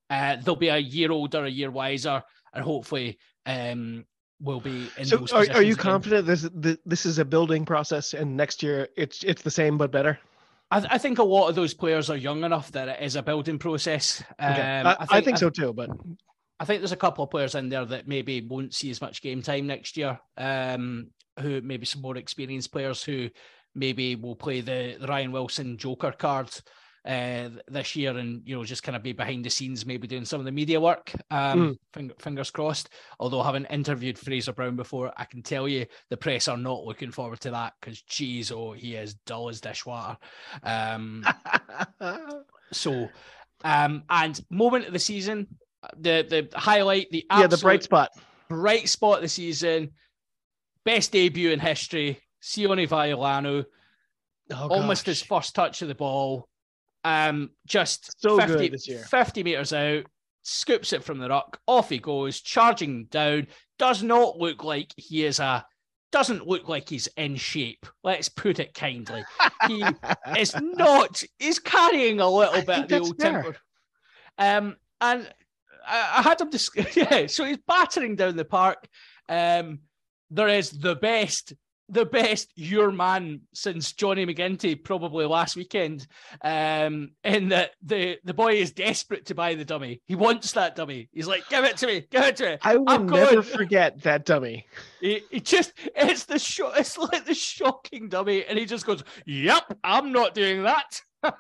Uh, they'll be a year older, a year wiser, and hopefully um, will be in so those are, are you again. confident this this is a building process and next year it's it's the same but better I, I think a lot of those players are young enough that it is a building process okay. um, I, I, think, I, think, so too but I think there's a couple of players in there that maybe won't see as much game time next year um, who maybe some more experienced players who maybe will play the, the Ryan Wilson Joker card uh, this year and you know just kind of be behind the scenes maybe doing some of the media work um mm. fingers crossed. Although having interviewed fraser brown before i can tell you the press are not looking forward to that because geez oh he is dull as dishwater. Um so um and moment of the season the the highlight the yeah the bright spot. bright spot of the season best debut in history Sione Vailanu oh, almost his first touch of the ball um, just so 50, this year. 50 meters out, scoops it from the ruck. off he goes, charging down. Does not look like he is a doesn't look like he's in shape. Let's put it kindly. He is not. He's carrying a little bit of the old fair. temper. Um, and I, I had him. Dis- yeah, so he's battering down the park. Um, there is the best, the best your man since Johnny McGinty probably last weekend. Um, in that the the boy is desperate to buy the dummy. He wants that dummy. He's like, give it to me, give it to me. I will I'm never going. forget that dummy. He, he just it's the show it's like the shocking dummy and he just goes yep i'm not doing that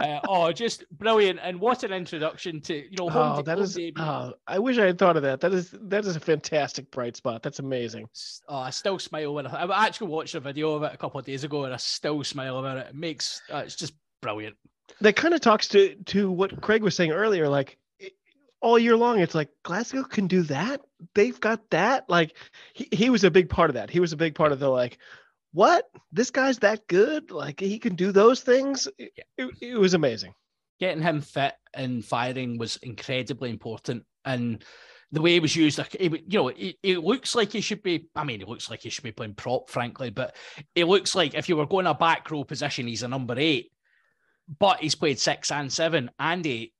uh, oh just brilliant and what an introduction to you know home Oh, that is. Oh, I wish I had thought of that. That is that is a fantastic bright spot. That's amazing. Oh, I still smile when I, I actually watched a video of it a couple of days ago and I still smile about it. It makes uh, it's just brilliant. That kind of talks to to what Craig was saying earlier. Like it- all year long, it's like Glasgow can do that. They've got that. Like he, he was a big part of that. He was a big part of the like. What this guy's that good? Like he can do those things. It, it, it was amazing. Getting him fit and firing was incredibly important and. The way he was used, like you know, it, it looks like he should be. I mean, it looks like he should be playing prop, frankly. But it looks like if you were going a back row position, he's a number eight. But he's played six and seven and eight,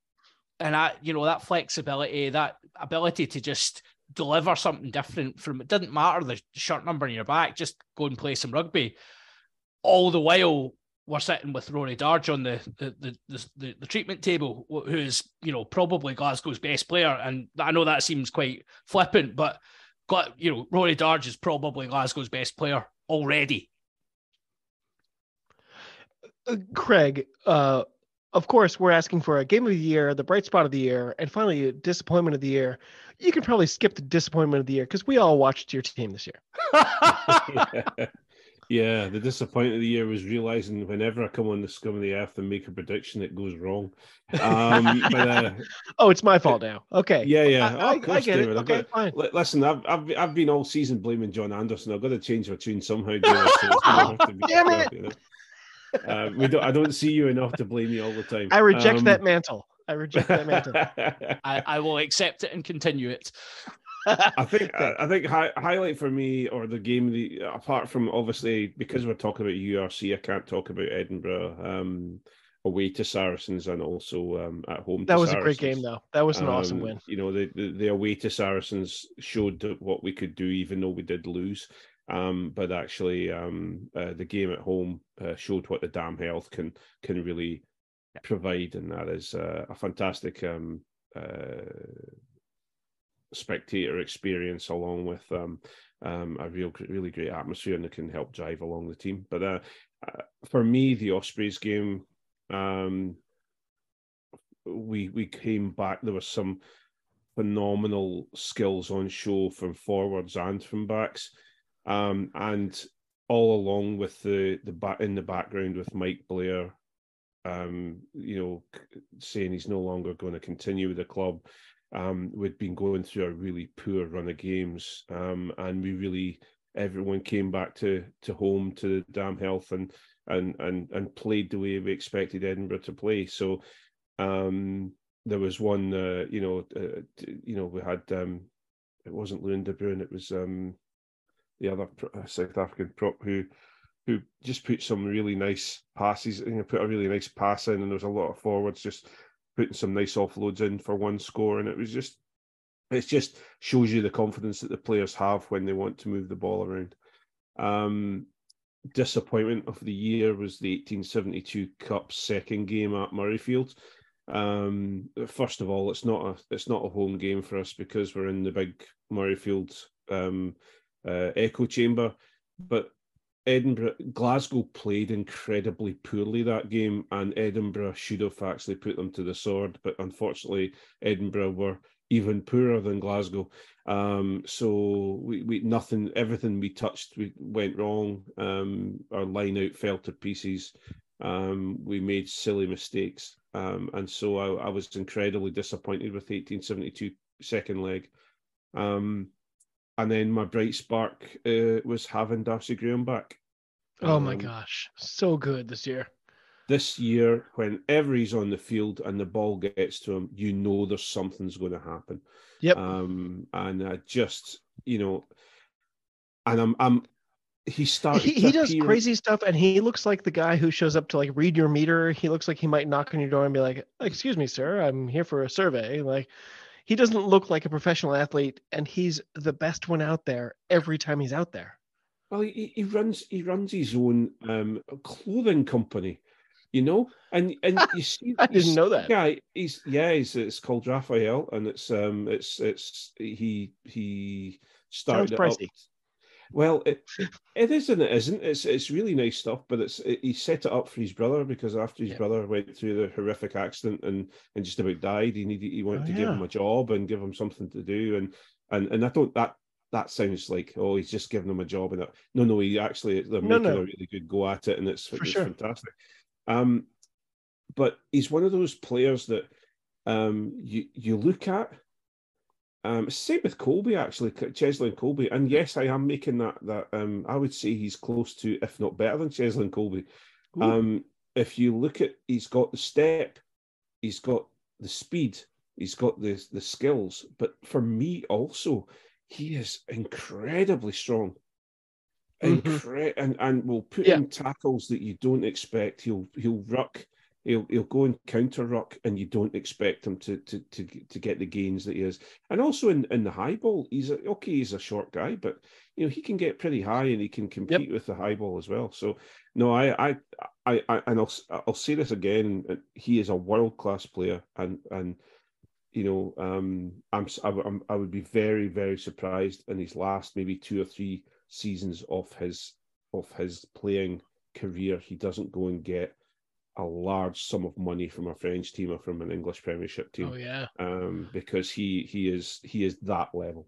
and that you know that flexibility, that ability to just deliver something different from it doesn't matter the shirt number in your back, just go and play some rugby. All the while we're sitting with Rory Darge on the the the, the, the, treatment table, who's you know probably Glasgow's best player, and I know that seems quite flippant, but got you know Rory Darge is probably Glasgow's best player already. Uh, Craig, uh, of course, we're asking for a game of the year, the bright spot of the year, and finally a disappointment of the year. You can probably skip the disappointment of the year because we all watched your team this year. yeah, the disappointment of the year was realizing whenever I come on the Scrum of the Earth and make a prediction, it goes wrong. Um, but uh, Oh, it's my fault now. Okay. yeah, yeah, I, Oh, I- I get David. it. Okay, got- fine. Li- Listen, I've, I've I've been all season blaming John Anderson. I've got to change my tune somehow. David, so it's gonna have to be- Damn it. you know. Uh, we don't. I don't see you enough to blame you all the time. I reject Um, that mantle. I reject that mantle. I, I will accept it and continue it. I think I I think hi- highlight for me or the game the apart from obviously because we're talking about URC, I can't talk about Edinburgh um, away to Saracens and also um, at home. That to was a great game, though. That was an awesome Um, win. You know, the, the the away to Saracens showed what we could do, even though we did lose. Um, but actually, um, uh, the game at home uh, showed what the Dam Health can can really provide, and that is uh, a fantastic um, uh, spectator experience, along with um, um, a real, really great atmosphere, and it can help drive along the team. But uh, uh, for me, the Ospreys game, um, we we came back. There was some phenomenal skills on show from forwards and from backs, um, and all along with the the in the background with Mike Blair, um, you know, saying he's no longer going to continue with the club. Um, we'd been going through a really poor run of games, um, and we really everyone came back to to home to Dam Health and and and and played the way we expected Edinburgh to play. So um, there was one, uh, you know, uh, you know, we had um, it wasn't Luan de Bruin, it was um, the other uh, South African prop who who just put some really nice passes, you know, put a really nice pass in, and there was a lot of forwards just putting some nice offloads in for one score, and it was just it just shows you the confidence that the players have when they want to move the ball around. Um, disappointment of the year was the 1872 Cup second game at Murrayfield. Um, first of all, it's not a it's not a home game for us because we're in the big Murrayfield um, uh, echo chamber, but Edinburgh, Glasgow played incredibly poorly that game, and Edinburgh should have actually put them to the sword. But unfortunately, Edinburgh were even poorer than Glasgow. Um, so we, we nothing, everything we touched we went wrong. Um, our line out fell to pieces. Um, we made silly mistakes, um, and so I, I was incredibly disappointed with 1872 second leg. Um, and then my bright spark uh, was having Darcy Graham back. Oh my Um, gosh, so good this year. This year, whenever he's on the field and the ball gets to him, you know there's something's going to happen. Yep. Um, and I just, you know, and I'm I'm he started. He, he does crazy stuff, and he looks like the guy who shows up to like read your meter. He looks like he might knock on your door and be like, "Excuse me, sir, I'm here for a survey." Like, he doesn't look like a professional athlete, and he's the best one out there every time he's out there. Well, he, he runs he runs his own um, clothing company, you know, and and you see, I didn't know that. Guy, he's yeah, he's it's called Raphael, and it's um, it's it's he he started it up. Well, it, it is and it isn't. It's it's really nice stuff, but it's it, he set it up for his brother because after his Yeah. brother went through the horrific accident and and just about died, he needed he wanted Oh, to give him a job and give him something to do, and and and I don't that that sounds like oh he's just giving him a job and that, no no he actually they're No, making no. a really good go at it and it's, For it's sure. fantastic. Um, but he's one of those players that um you you look at um, same with Kolbe actually, Cheslin and Kolbe, and yes, I am making that that. Um, I would say he's close to, if not better than Cheslin and Kolbe. Ooh. Um, if you look at, he's got the step, he's got the speed, he's got the the skills, but for me also, he is incredibly strong. Mhm. And and will put Yeah. in tackles that you don't expect. He'll he'll ruck. He'll he'll go and counter ruck, and you don't expect him to to to to get the gains that he is. And also in, in the high ball, he's a, okay. He's a short guy, but you know he can get pretty high, and he can compete with the high ball as well. So no, I I I, I and I'll I'll say this again. uh, He is a world class player, and and you know um I'm, s- I w- I'm I would be very very surprised in his last maybe two or three seasons of his of his playing career he doesn't go and get a large sum of money from a French team or from an English Premiership team Oh yeah. um, because he he is he is that level.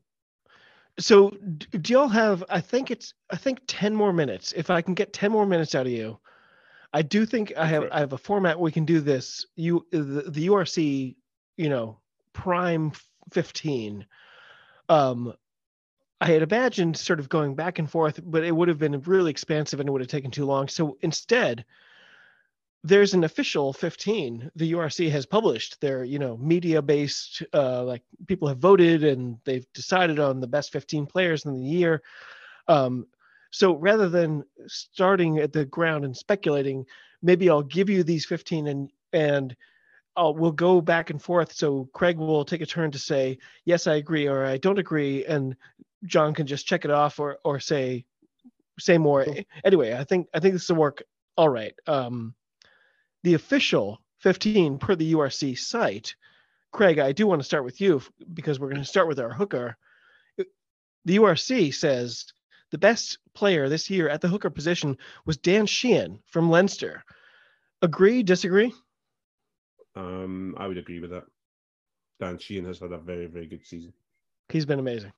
So do y'all have? I think it's. I think ten more minutes. If I can get ten more minutes out of you, I do think I have. I have a format we can do this. You the, the URC, you know, prime fifteen. Um, I had imagined sort of going back and forth, but it would have been really expansive and it would have taken too long. So instead, there's an official 15 the urc has published their you know media based uh, like people have voted and they've decided on the best 15 players in the year. Um, so rather than starting at the ground and speculating maybe i'll give you these 15 and and I'll, we'll go back and forth. So craig will take a turn to say yes i agree or i don't agree and john can just check it off or or say say more. Anyway i think i think this will work all right. Um the official 15 per the URC site, Craig, I do want to start with you because we're going to start with our hooker. The URC says the best player this year at the hooker position was Dan Sheehan from Leinster. Agree, disagree? Um, I would agree with that. Dan Sheehan has had a very very good season. He's been amazing.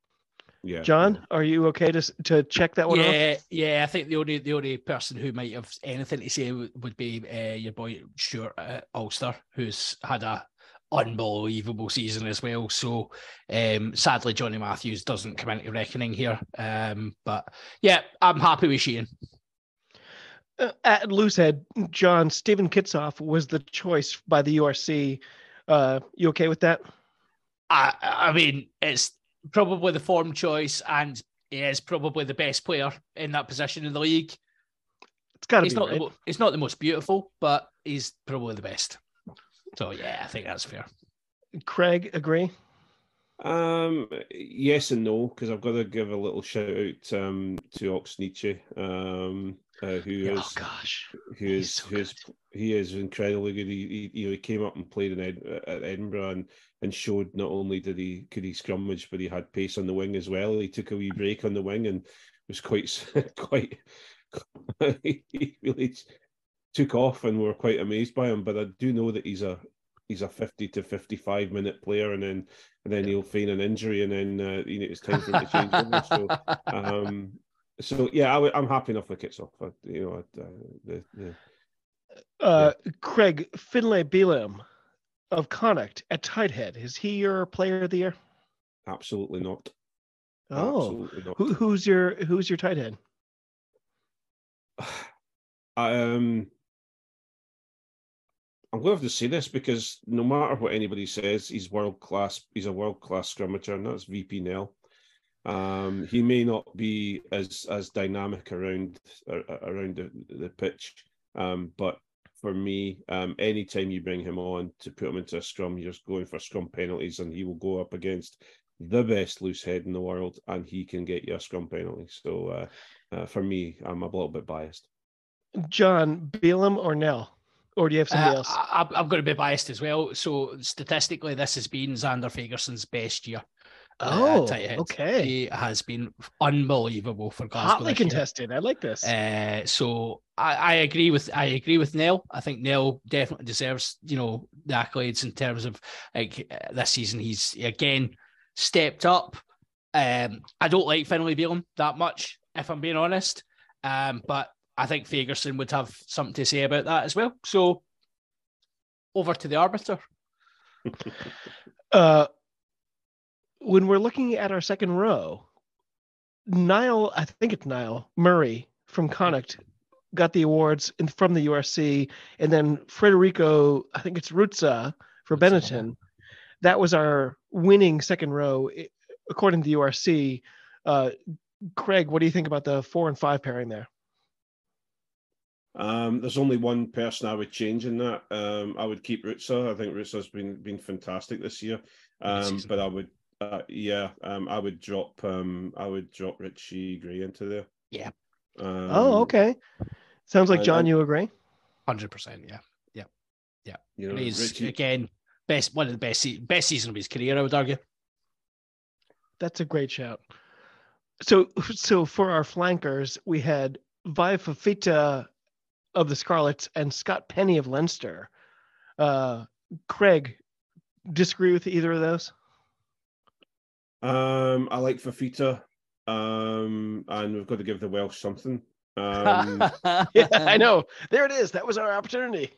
Yeah, John, are you okay to to check that one off? Yeah, yeah. I think the only the only person who might have anything to say would, would be uh, your boy Stuart uh, Ulster, who's had a unbelievable season as well. So um, sadly, Johnny Matthews doesn't come into reckoning here. Um, but yeah, I'm happy with Sheehan. Uh, at Loosehead, John, Steven Kitshoff was the choice by the URC. Uh, you okay with that? I I mean, it's probably the form choice, and he is probably the best player in that position in the league. It's got to He's be not right. the mo- he's not the most beautiful, but he's probably the best. So yeah, I think that's fair. Craig, agree? Um, yes and no, because I've got to give a little shout out um, to Ox Nché, um, uh, who is Oh gosh. who he's is so who is he is incredibly good. He, he you know he came up and played in Ed, at Edinburgh and and showed not only did he could he scrummage, but he had pace on the wing as well. He took a wee break on the wing and was quite quite he really took off and we were quite amazed by him. But I do know that he's a he's a fifty to fifty five minute player, and then and then he'll feign an injury, and then uh, you know it's time for him to change over. So um, so yeah, I, w- I'm happy enough with Kitshoff. I, you know, I, uh, the, the, Uh, Craig Finlay Bealham of Connacht at tighthead. Is he your player of the year? absolutely not. Oh, absolutely not. Who, who's your who's your tight head? um, I'm going to have to say this because no matter what anybody says, he's world class. He's a world class scrummager, and that's VP Nel. Um, he may not be as as dynamic around uh, around the, the pitch, um, but for me, um, anytime you bring him on to put him into a scrum, you're just going for scrum penalties, and he will go up against the best loose head in the world, and he can get you a scrum penalty. So uh, uh, for me, I'm a little bit biased. John, Bealham or Nel? Or do you have somebody Uh, else? I, I'm going to be biased as well. So statistically, this has been Zander Fagerson's best year. Uh, Oh, tight head. okay. He has been unbelievable for Glasgow. Hotly this contested. I like this. Uh, so I, I agree with I agree with Neil. I think Neil definitely deserves you know the accolades in terms of like uh, this season. He's again stepped up. Um, I don't like Finlay Bealham that much, if I'm being honest. Um, but I think Fagerson would have something to say about that as well. So over to the arbiter. uh, when we're looking at our second row, Niall, I think it's Niall Murray from Connacht, got the awards in, from the URC, and then Federico, I think it's Ruzza for Benetton. That was our winning second row, according to the URC. Uh, Craig, what do you think about the four and five pairing there? Um, there's only one person I would change in that. Um, I would keep Ruzza. I think Ruzza's been been fantastic this year. Um, but I would, uh, yeah, um, I would drop, um, I would drop Richie Gray into there. Yeah. Um, oh, okay. Sounds like John, I- you agree? Hundred percent, yeah. You know, He's Richie, again best one of the best se- best season of his career, I would argue. That's a great shout. So, so for our flankers, we had Vaea Fifita of the Scarlets and Scott Penny of Leinster. Uh, Craig, disagree with either of those? Um, I like Fifita. Um, and we've got to give the Welsh something. Um, Yeah, I know. There it is. That was our opportunity.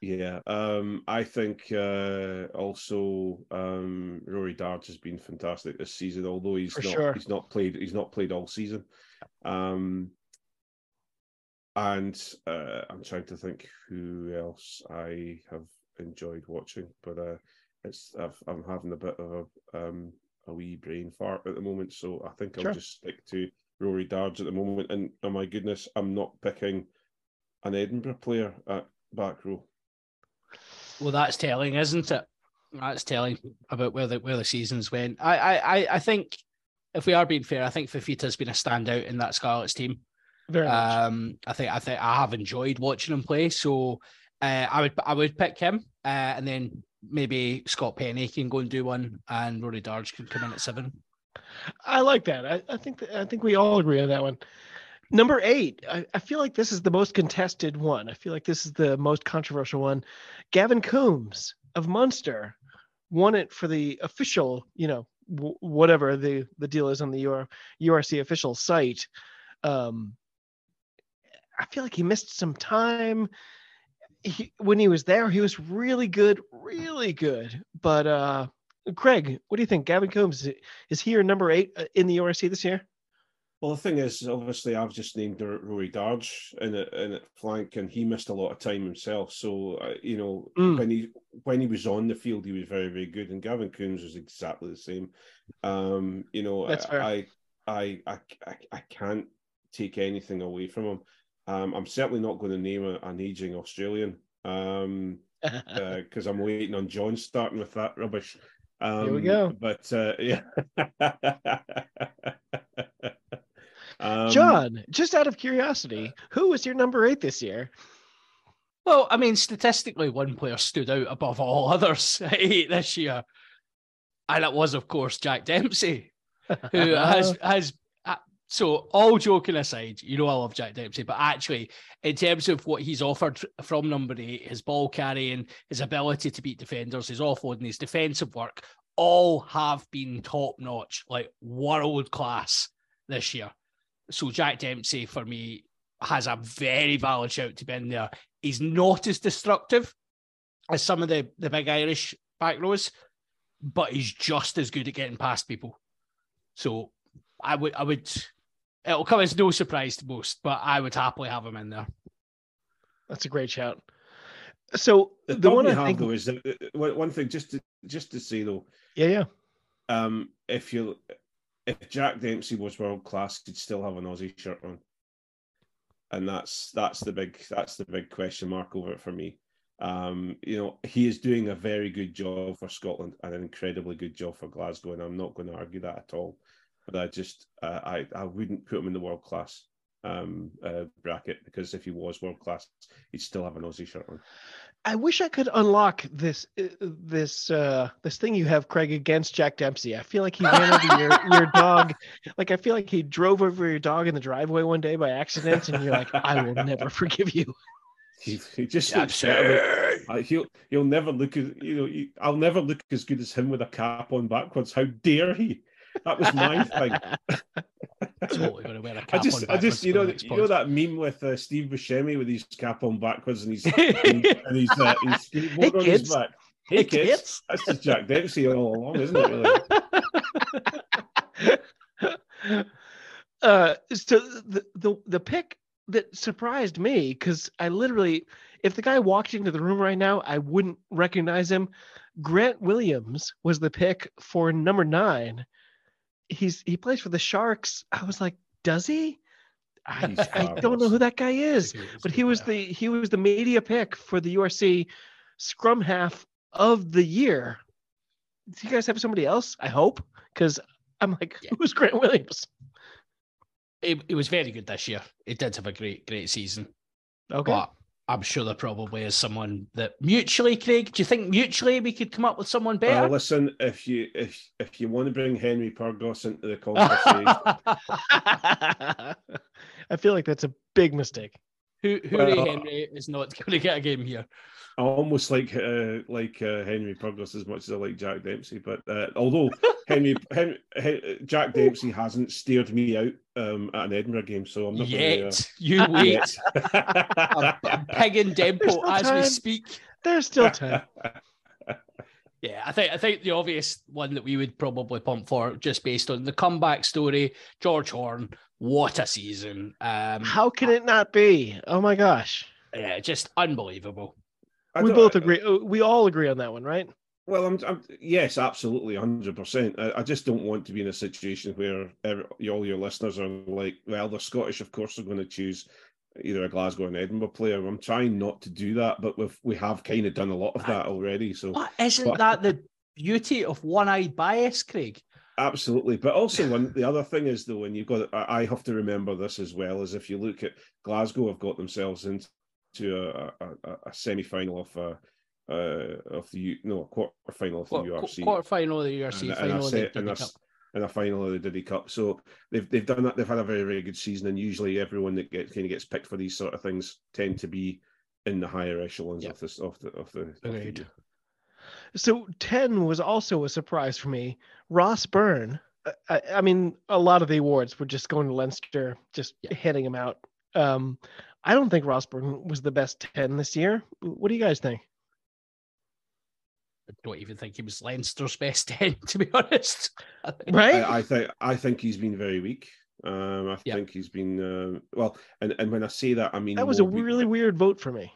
yeah. Um, I think uh, also um, Rory Darge has been fantastic this season, although he's For not sure. he's not played he's not played all season. Um, and uh, I'm trying to think who else I have enjoyed watching, but uh, it's I've, I'm having a bit of a um, a wee brain fart at the moment, so I think I'll Sure. just stick to Rory Darge at the moment. And oh my goodness, I'm not picking an Edinburgh player at back row. Well, that's telling, isn't it? That's telling about where the where the seasons went. I I I- I think if we are being fair, I think Fifita's been a standout in that Scarlets team. Very much. Um, I think I think I have enjoyed watching him play. So uh, I would I would pick him, uh, and then maybe Scott Penny can go and do one, and Rory Darge can come in at seven. I like that. I, I think I think we all agree on that one. Number eight, I, I feel like this is the most contested one. I feel like this is the most controversial one. Gavin Coombs of Munster won it for the official, you know, w- whatever the the deal is on the UR, URC official site. Um, I feel like he missed some time. He, when he was there, he was really good, really good. But uh, Craig, what do you think? Gavin Coombs is he your number eight uh, in the URC this year? Well, the thing is, obviously, I've just named Rory Darge in it in it flank, and he missed a lot of time himself. So, uh, you know, Mm. when he when he was on the field, he was very very good, and Gavin Coombs was exactly the same. Um, you know, I, I I I I can't take anything away from him. Um, I'm certainly not going to name a, an aging Australian. Um, because I'm waiting on John starting with that rubbish. Um, Here we go. But uh, yeah, um, John, just out of curiosity, who was your number eight this year? Well, I mean, statistically, one player stood out above all others at eight this year, and it was, of course, Jack Dempsey, who has has. So, all joking aside, you know I love Jack Dempsey, but actually, in terms of what he's offered from number eight, his ball carrying, his ability to beat defenders, his offloading, his defensive work, all have been top notch, like world class this year. So, Jack Dempsey, for me, has a very valid shout to be in there. He's not as destructive as some of the, the big Irish back rows, but he's just as good at getting past people. So I would I would it'll come as no surprise to most, but I would happily have him in there. That's a great shout. So The, the, one problem I have think, though is that uh, one one thing just to just to say though, yeah, yeah, um, if you if Jack Dempsey was world class, he'd still have an Aussie shirt on, and that's that's the big that's the big question mark over it for me. Um, you know, he is doing a very good job for Scotland and an incredibly good job for Glasgow, and I'm not going to argue that at all. But I just uh, I I wouldn't put him in the world class um, uh, bracket because if he was world class, he'd still have an Aussie shirt on. I wish I could unlock this uh, this uh this thing you have, Craig, against Jack Dempsey. I feel like he ran over your, your dog. Like I feel like he drove over your dog in the driveway one day by accident, and you're like, I will never forgive you. He, he just looks better. Uh, he'll he'll never look as you know. He, I'll never look as good as him with a cap on backwards. How dare he? That was my thing. totally going to wear a cap I just, I just, you know, you know that meme with uh, Steve Buscemi with his cap on backwards and he's and, and he's uh, his skateboard Hey, on kids. his back. Hey, Hey, kids. kids. that's just Jack Dempsey all along, isn't it? Really? uh so the the the pick that surprised me because I literally if the guy walked into the room right now, I wouldn't recognize him. Grant Williams was the pick for number nine. He's he plays for the Sharks. I was like, does he? I, I don't know who that guy is. But he was the he was the media pick for the URC scrum half of the year. Do you guys have somebody else? I hope because I'm like, Yeah. who's Grant Williams? It, it was very good this year. It did have a great, great season. Okay. But I'm sure there probably is someone that mutually, Craig. Do you think mutually we could come up with someone Well, better? Uh, listen, if you if if you want to bring Henry Pyrgos into the conversation, I feel like that's a big mistake. Who Hooray Well- Henry is not going to get a game here. I almost like uh, like uh, Henry Pyrgos as much as I like Jack Dempsey. But uh, although Henry, Hen Hen- Jack Dempsey hasn't steered me out um, at an Edinburgh game, so I'm not Yet you Gonna, uh, wait. yet. I'm, I'm pigging Dempo no as we speak. There's still time. Yeah, I think I think the obvious one that we would probably pump for, just based on the comeback story, George Horne. What a season! Um, How can it not be? Oh my gosh. yeah, just unbelievable. I we both agree. uh, We all agree on that one, right? Well, I'm, I'm yes, absolutely, hundred percent. I, I just don't want to be in a situation where every, all your listeners are like, well, the Scottish, of course, are going to choose either a Glasgow and Edinburgh player. I'm trying not to do that, but we've we have kind of done a lot of that already. So isn't But- that the beauty of one-eyed bias, Craig? absolutely, but also one the other thing is though, when you've got, I have to remember this as well, is if you look at Glasgow, have got themselves into a, a, a, a semi final of. Uh, uh, of the no a quarter final of the URC. Quarter final of the URC, and, and final a of the and, a, Cup. s- and a final of the Diddy Cup. So they've they've done that. They've had a very very good season, and usually everyone that get, kind of gets picked for these sort of things tend to be in the higher echelons Yeah. of this of the of the. of the So 10 was also a surprise for me. Ross Byrne, uh, I, I mean, a lot of the awards were just going to Leinster, just Yeah. hitting him out. Um, I don't think Ross Byrne was the best 10 this year. What do you guys think? I don't even think he was Leinster's best ten, to be honest. I Right? I, I think I think he's been very weak. Um, I Yeah. think he's been uh, well, and, and when I say that, I mean that was a weak- really weird vote for me.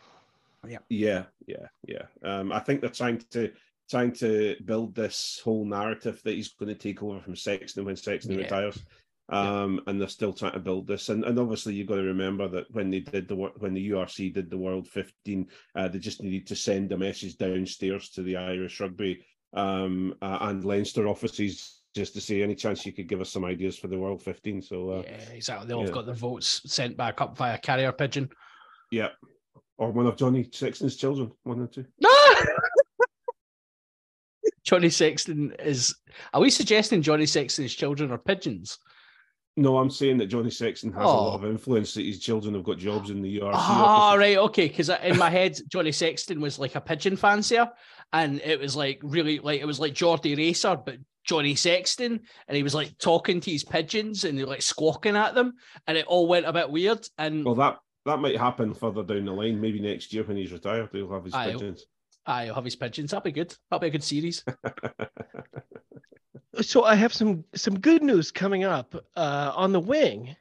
Yeah, yeah, yeah, yeah. Um, I think they're trying to trying to build this whole narrative that he's going to take over from Sexton when Sexton Yeah. retires. Yeah. Um, and they're still trying to build this, and, and obviously you've got to remember that when they did the when the URC did the World 15, uh, they just needed to send a message downstairs to the Irish rugby um, uh, and Leinster offices just to say any chance you could give us some ideas for the World 15. So uh, yeah, exactly. They all yeah. got their votes sent back up via carrier pigeon. yeah, or one of Johnny Sexton's children, one or two. Johnny Sexton is. Are we suggesting Johnny Sexton's children are pigeons? No, I'm saying that Johnny Sexton has a lot Oh. of influence. That his children have got jobs in the URC. Oh, ah, right, okay. Because in my head, Johnny Sexton was like a pigeon fancier, and it was like really like it was like Geordie Racer, but Johnny Sexton, and he was like talking to his pigeons and he like squawking at them, and it all went a bit weird. And Well, that that might happen further down the line. Maybe next year when he's retired, he'll have his pigeons. Aye, I'll have his pigeons. That'll be good. That'll be a good series. So I have some some good news coming up uh, on the wing.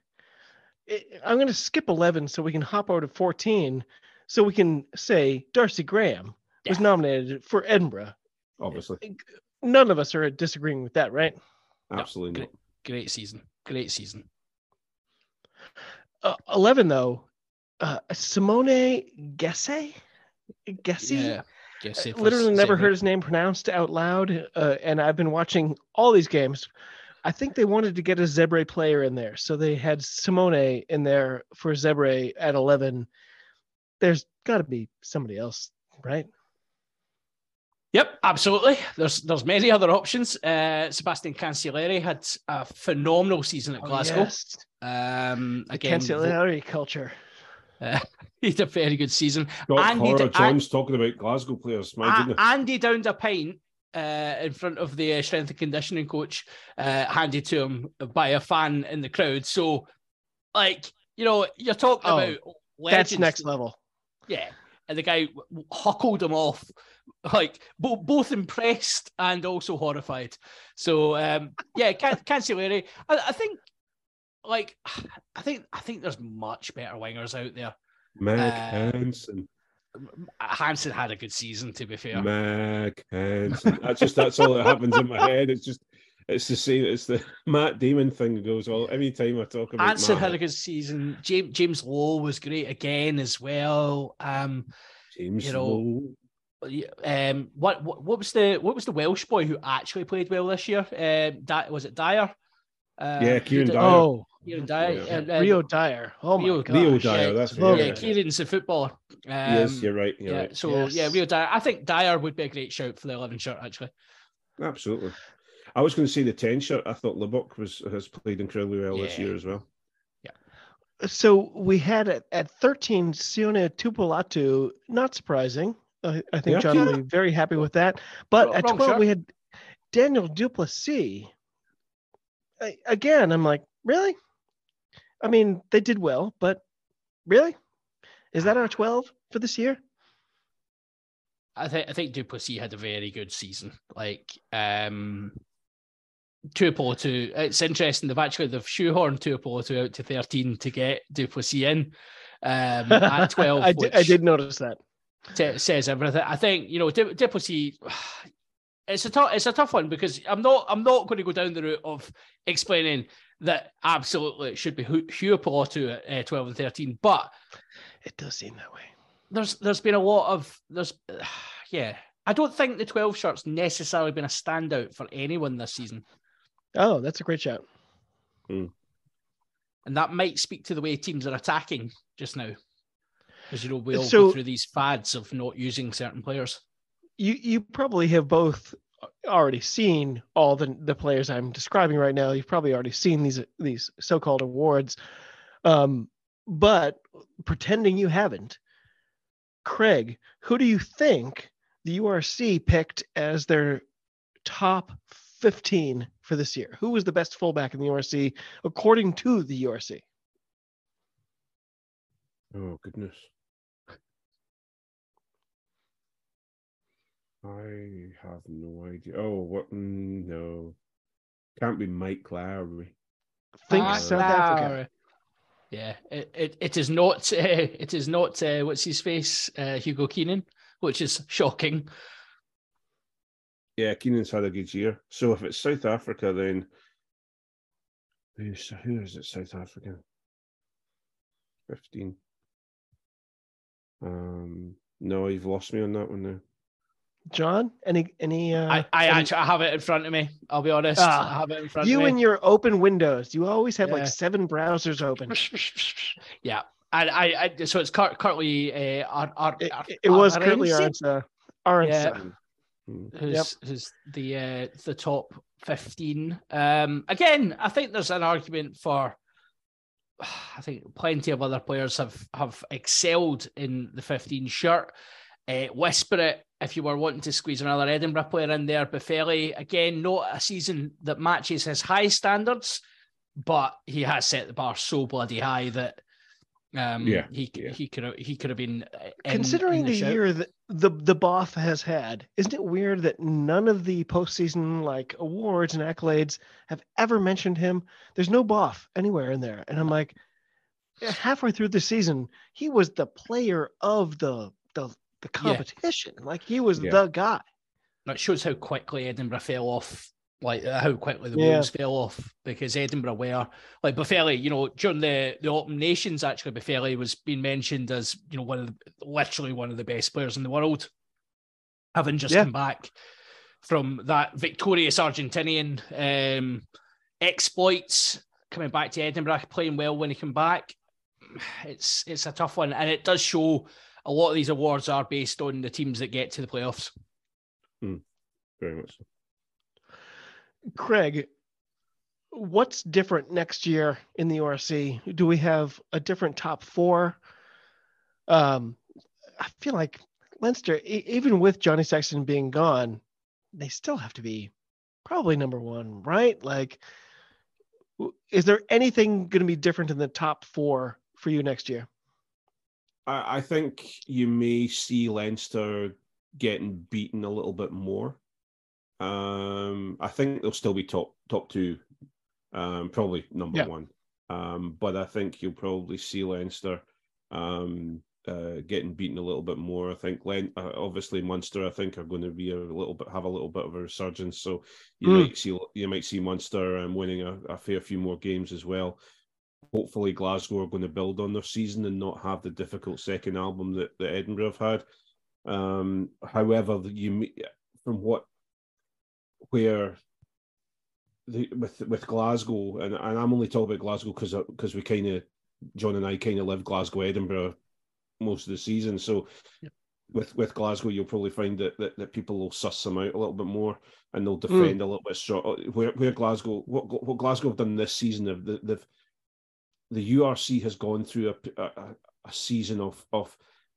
I- I'm going to skip 11 so we can hop over to 14, so we can say Darcy Graham was nominated for Edinburgh. Obviously, None of us are disagreeing with that, right? absolutely great. great season. Great season. Uh, Eleven though, uh, Simone Gesi, Gesi. Yeah. I literally never heard his name pronounced out loud, uh, and I've been watching all these games. I think they wanted to get a Zebre player in there, so they had Simone in there for Zebre at eleven. There's got to be somebody else, right? Yep, absolutely. There's there's many other options. Uh, Sebastian Cancelliere had a phenomenal season at Oh, Glasgow. yes. Um, again, Cancelliere culture. he had a very good season. Got Andy Cora D- John's talking about Glasgow players. My A- goodness. Andy downed a pint uh, in front of the uh, strength and conditioning coach, uh, handed to him by a fan in the crowd. So, like, you know, you're talking Oh, about That's legends. next level. Yeah. And the guy w- huckled him off, like bo- both impressed and also horrified. So um, yeah, can't Cancelliere. I, I think, like, I think I think there's much better wingers out there. Mack uh, Hansen. Hansen had a good season, to be fair. Mack Hansen. That's just that's all that happens in my head. It's just it's the same. It's the Matt Damon thing that goes all every time I talk about. Hansen Matt, had a good season. James James Lowe was great again as well. Um, James you know, Lowe. um, what, what what was the what was the Welsh boy who actually played well this year? Um, Di- was it Dyer? Uh, Yeah, Kieran Dyer. Oh, Kieran Dyer. Yeah. um, um, Rio Dyer. Oh my Rio- god. Leo Dyer, yeah, that's Oh, it. yeah, Yeah. Kieran's a footballer. Um, yes, you're right. You're yeah, right. so Yes. yeah, Rio Dyer. I think Dyer would be a great shout for the 11 shirt, actually. Absolutely. I was going to say the 10 shirt. I thought Lubbock was has played incredibly well this year as well. Yeah. So we had at, at 13 Sione Tuipulotu, not surprising. I, I think Yeah. John will be very happy with that. But Wrong- at 12, shirt. we had Daniel du Plessis. I, again, I'm like, really? I mean, they did well, but really? Is that our 12 for this year? I think I think du Plessis had a very good season. Like um Tuipulotu, it's interesting. They've actually they've shoehorned Tuipulotu out to 13 to get du Plessis in um, at 12. I, did, I did notice that. t- says everything. I think you know Di- du Plessis. It's a tough. It's a tough one because I'm not. I'm not going to go down the route of explaining that absolutely it should be Hu- Hugh Pilotu at uh, 12 and 13. But It does seem that way. there's there's been a lot of there's yeah. I don't think the 12 shirt's necessarily been a standout for anyone this season, Oh, that's a great shout. and that might speak to the way teams are attacking just now. Because you know we all So- go through these fads of not using certain players. you you probably have both already seen all the the players I'm describing right now. You've probably already seen these these so-called awards. Um, but pretending you haven't, Craig, who do you think the URC picked as their top 15 for this year? Who was the best fullback in the URC according to the URC? Oh goodness. I have no idea. Oh, what? mm, No, can't be Mike Lowry. Think Ah, South Africa. Lowry. Yeah, it, it, it is not. Uh, it is not. Uh, what's his face? Uh, Hugo Keenan, which is shocking. Yeah, Keenan's had a good year. So if it's South Africa, then who's who is it? South Africa. Fifteen. Um, no, you've lost me on that one now. John, any any uh I, I any- actually I have it in front of me. I'll be honest. Ah, I have it in front you of me. and your open windows. You always have Yeah. like seven browsers open. yeah, and I, I so it's Cur- currently uh, Ar, Ar, It, it- it was currently Arensi, Aranza. Aranza. Hmm. who's Yep. who's the uh, the top fifteen. Um, again, I think there's an argument for. I think plenty of other players have have excelled in the 15 shirt. Uh, Whisper it if you were wanting to squeeze another Edinburgh player in there. Boffelli, again, not a season that matches his high standards, but he has set the bar so bloody high that um, Yeah, he yeah. he could have he could have been uh, in- Considering in the, shout. year that the the Boff has had, isn't it weird that none of the postseason like awards and accolades have ever mentioned him? There's no Boff anywhere in there, and I'm like, halfway through the season, he was the player of the the the competition. Like he was Yeah. the guy. That shows how quickly Edinburgh fell off like how quickly the Yeah. wheels fell off because Edinburgh were like Boffelli, you know, during the the Autumn Nations, actually Boffelli was being mentioned as you know one of the, literally one of the best players in the world, having just Yeah. come back from that victorious Argentinian um, exploits, coming back to Edinburgh, playing well when he came back. It's it's a tough one, and it does show a lot of these awards are based on the teams that get to the playoffs. Very much. so. Craig, what's different next year in the URC? Do we have a different top four? Um, I feel like Leinster, e- even with Johnny Sexton being gone, they still have to be probably number one, right? Like, is there anything going to be different in the top four for you next year? I, I think you may see Leinster getting beaten a little bit more. Um, I think they'll still be top top two, um, probably number Yeah. one. Um, but I think you'll probably see Leinster um, uh, getting beaten a little bit more. I think Len- uh, obviously Munster, I think, are going to be a little bit have a little bit of a resurgence. So you Mm. might see you might see Munster um, winning a, a fair few more games as well hopefully Glasgow are going to build on their season and not have the difficult second album that, that Edinburgh have had. Um, however, you from what where the with with Glasgow and, and I'm only talking about Glasgow because because we kind of John and I kind of live Glasgow Edinburgh most of the season, so. With, with Glasgow, you'll probably find that, that, that people will suss them out a little bit more, and they'll defend a little bit strong. Where where Glasgow, what what Glasgow have done this season, they've, they've the URC has gone through a, a, a season of of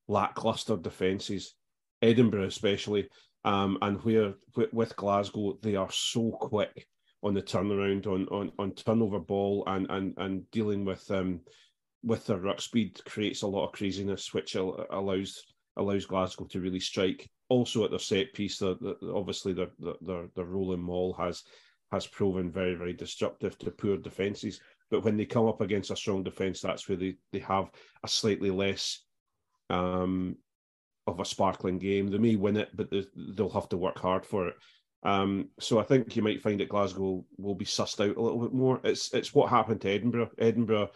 lackluster defences, Edinburgh especially, um, and where with, Glasgow they are so quick on the turnaround on on on turnover ball and and and dealing with um with their ruck speed creates a lot of craziness, which al- allows allows Glasgow to really strike. Also at their set piece, the, the, obviously their, their their rolling maul has has proven very very destructive to poor defences. But when they come up against a strong defence, that's where they, they have a slightly less um, of a sparkling game. They may win it, but they, they'll have to work hard for it. Um, so I think you might find that Glasgow will be sussed out a little bit more. It's it's what happened to Edinburgh. Edinburgh,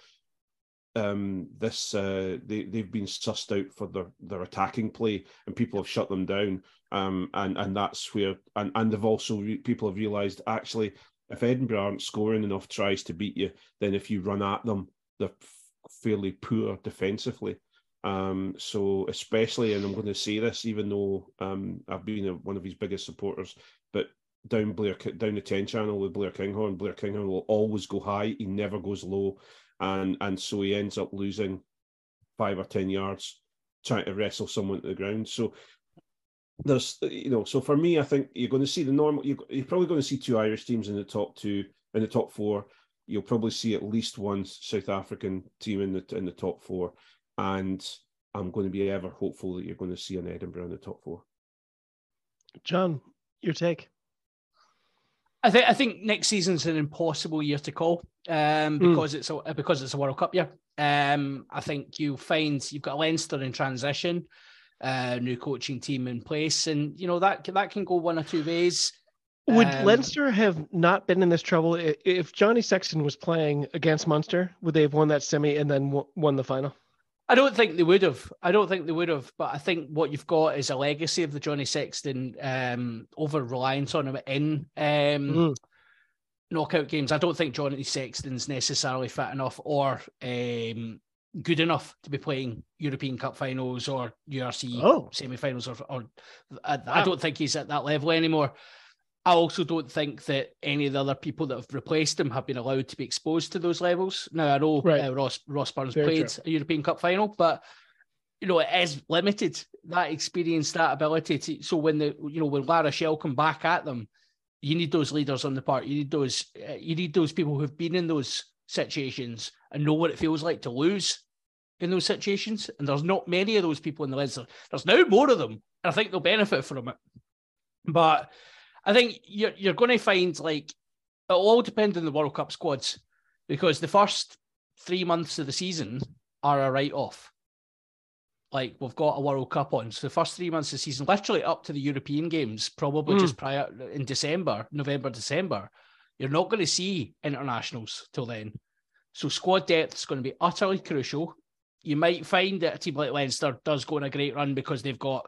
um, this uh, they they've been sussed out for their their attacking play, and people have shut them down. Um, and and that's where and and they've also re- people have realised actually if Edinburgh aren't scoring enough tries to beat you, then if you run at them, they're fairly poor defensively. Um, so especially, and I'm going to say this, even though um, I've been a, one of his biggest supporters, but down Blair down the ten channel with Blair Kinghorn, Blair Kinghorn will always go high. He never goes low, and and so he ends up losing five or ten yards trying to wrestle someone to the ground. So there's you know so for me i think you're going to see the normal you're, you're probably going to see two irish teams in the top two in the top four you'll probably see at least one south african team in the in the top four and i'm going to be ever hopeful that you're going to see an edinburgh in the top four John, your take. I think I think next season's an impossible year to call um, Mm. because it's a because it's a World Cup year. Um, I think you'll find you've got Leinster in transition, uh, new coaching team in place, and you know that that can go one or two ways. Would Um, Leinster have not been in this trouble if Johnny Sexton was playing against Munster? Would they have won that semi and then won the final? I don't think they would have. I don't think they would have. But I think what you've got is a legacy of the Johnny Sexton um, over reliance on him in um, Mm. knockout games. I don't think Johnny Sexton's necessarily fit enough or um, good enough to be playing European Cup finals or URC Oh. semi-finals. Or, or I, I don't think he's at that level anymore. I also don't think that any of the other people that have replaced him have been allowed to be exposed to those levels. Now I know Right. uh, Ross Ross Burns Very played a European Cup final, but you know it is limited that experience, that ability. To, so when the you know when La Rochelle come back at them, you need those leaders on the part. You need those uh, you need those people who've been in those situations and know what it feels like to lose in those situations. And there's not many of those people in the Leinster. There's now more of them, and I think they'll benefit from it. But I think you're you're going to find like it'll all depend on the World Cup squads because the first three months of the season are a write off. like we've got a World Cup on. So the first three months of the season, literally up to the European games, probably Mm. just prior in December, November, December, you're not going to see internationals till then. So squad depth is going to be utterly crucial. You might find that a team like Leinster does go on a great run because they've got,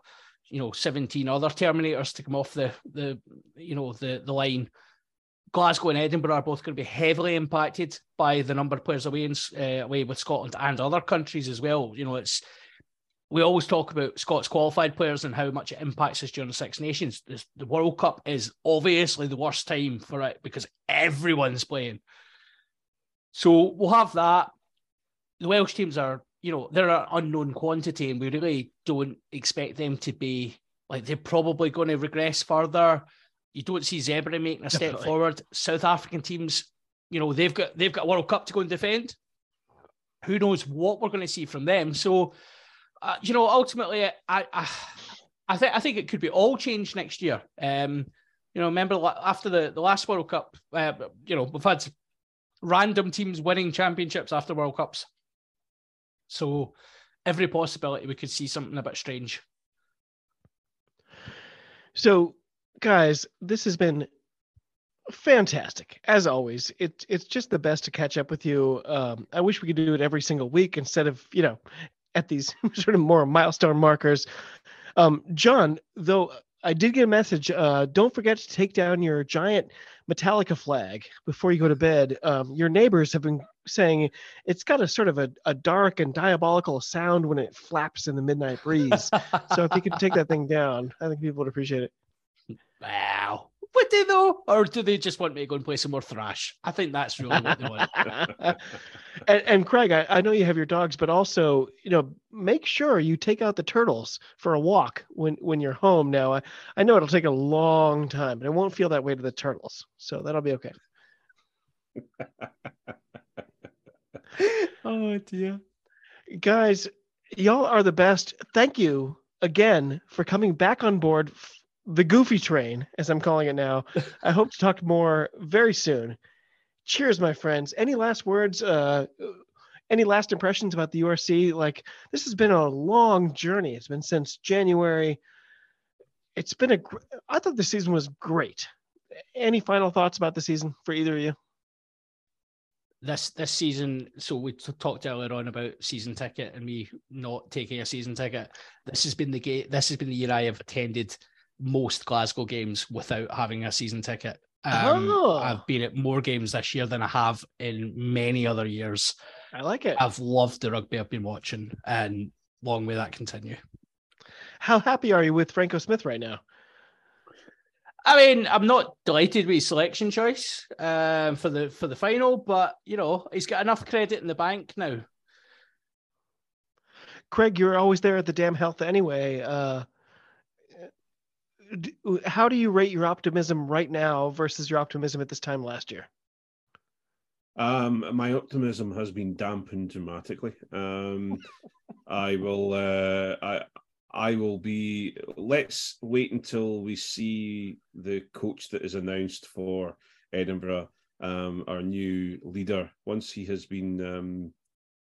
you know, 17 other Terminators to come off the the you know the the line. Glasgow and Edinburgh are both going to be heavily impacted by the number of players away in, uh, away with Scotland and other countries as well. You know, it's we always talk about Scots qualified players and how much it impacts us during the Six Nations. This, the World Cup is obviously the worst time for it because everyone's playing. So we'll have that. The Welsh teams are, you know, they're an unknown quantity, and we really don't expect them to be like they're probably going to regress further. You don't see Zebre making a step Definitely. forward. South African teams, you know, they've got they've got a World Cup to go and defend. Who knows what we're going to see from them? So, uh, you know, ultimately, I, I, I think I think it could be all changed next year. Um, you know, remember after the the last World Cup, uh, you know, we've had random teams winning championships after World Cups. So, every possibility we could see something a bit strange. So, guys, this has been fantastic as always. It, it's just the best to catch up with you. Um, I wish we could do it every single week instead of you know at these sort of more milestone markers. Um, John, though, I did get a message. Uh, don't forget to take down your giant Metallica flag before you go to bed. Um, your neighbors have been saying it's got a sort of a, a dark and diabolical sound when it flaps in the midnight breeze. so if you could take that thing down, I think people would appreciate it. Wow. Would they though? Or do they just want me to go and play some more thrash? I think that's really what they want. and, and Craig, I, I know you have your dogs, but also, you know, make sure you take out the turtles for a walk when when you're home. Now, I, I know it'll take a long time, but it won't feel that way to the turtles, so that'll be okay. oh dear. Guys, y'all are the best. Thank you again for coming back on board the Goofy Train, as I'm calling it now. I hope to talk more very soon. Cheers, my friends. Any last words? Uh, any last impressions about the URC? Like this has been a long journey. It's been since January. It's been a. gr- I thought the season was great. Any final thoughts about the season for either of you? This this season, so we t- talked earlier on about season ticket and me not taking a season ticket. This has been the gate. This has been the year I have attended most Glasgow games without having a season ticket. Um, Oh. I've been at more games this year than I have in many other years. I like it. I've loved the rugby I've been watching, and long may that continue. How happy are you with Franco Smith right now? I mean, I'm not delighted with his selection choice um, for the for the final, but you know, he's got enough credit in the bank now. Craig, you're always there at the DAM Health anyway. Uh, how do you rate your optimism right now versus your optimism at this time last year? Um, my optimism has been dampened dramatically. Um, I will. Uh, I. I will be. Let's wait until we see the coach that is announced for Edinburgh, um, our new leader. Once he has been um,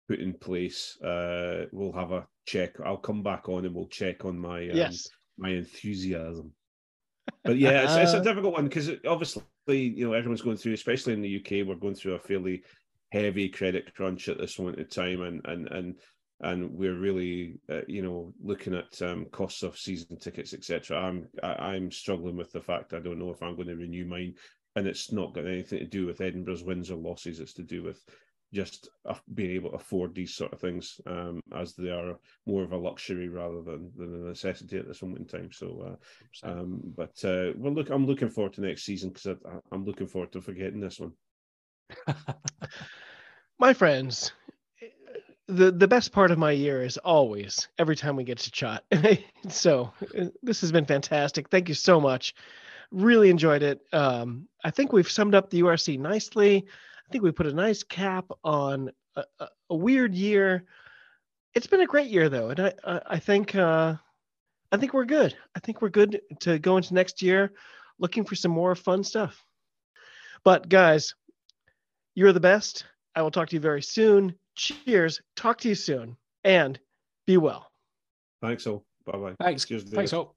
put in place, uh, we'll have a check. I'll come back on and we'll check on my um, yes. My enthusiasm. But yeah, it's, it's a difficult one because obviously, you know, everyone's going through, especially in the UK, we're going through a fairly heavy credit crunch at this moment in time, and and and and we're really, uh, you know, looking at um, costs of season tickets, etc. I'm I, I'm struggling with the fact I don't know if I'm going to renew mine, and it's not got anything to do with Edinburgh's wins or losses. It's to do with just being able to afford these sort of things um, as they are more of a luxury rather than, than a necessity at this moment in time. So, uh, um, but uh, well, look, I'm looking forward to next season because I'm looking forward to forgetting this one. My friends, the the best part of my year is always every time we get to chat. so uh, this has been fantastic. Thank you so much. Really enjoyed it. Um, I think we've summed up the URC nicely. I think we put a nice cap on a, a, a weird year. It's been a great year though, and I I, I think uh, I think we're good. I think we're good to go into next year, looking for some more fun stuff. But guys, you're the best. I will talk to you very soon. Cheers. Talk to you soon. And be well. Thanks all. Bye bye. Thanks. Cheers, Thanks all.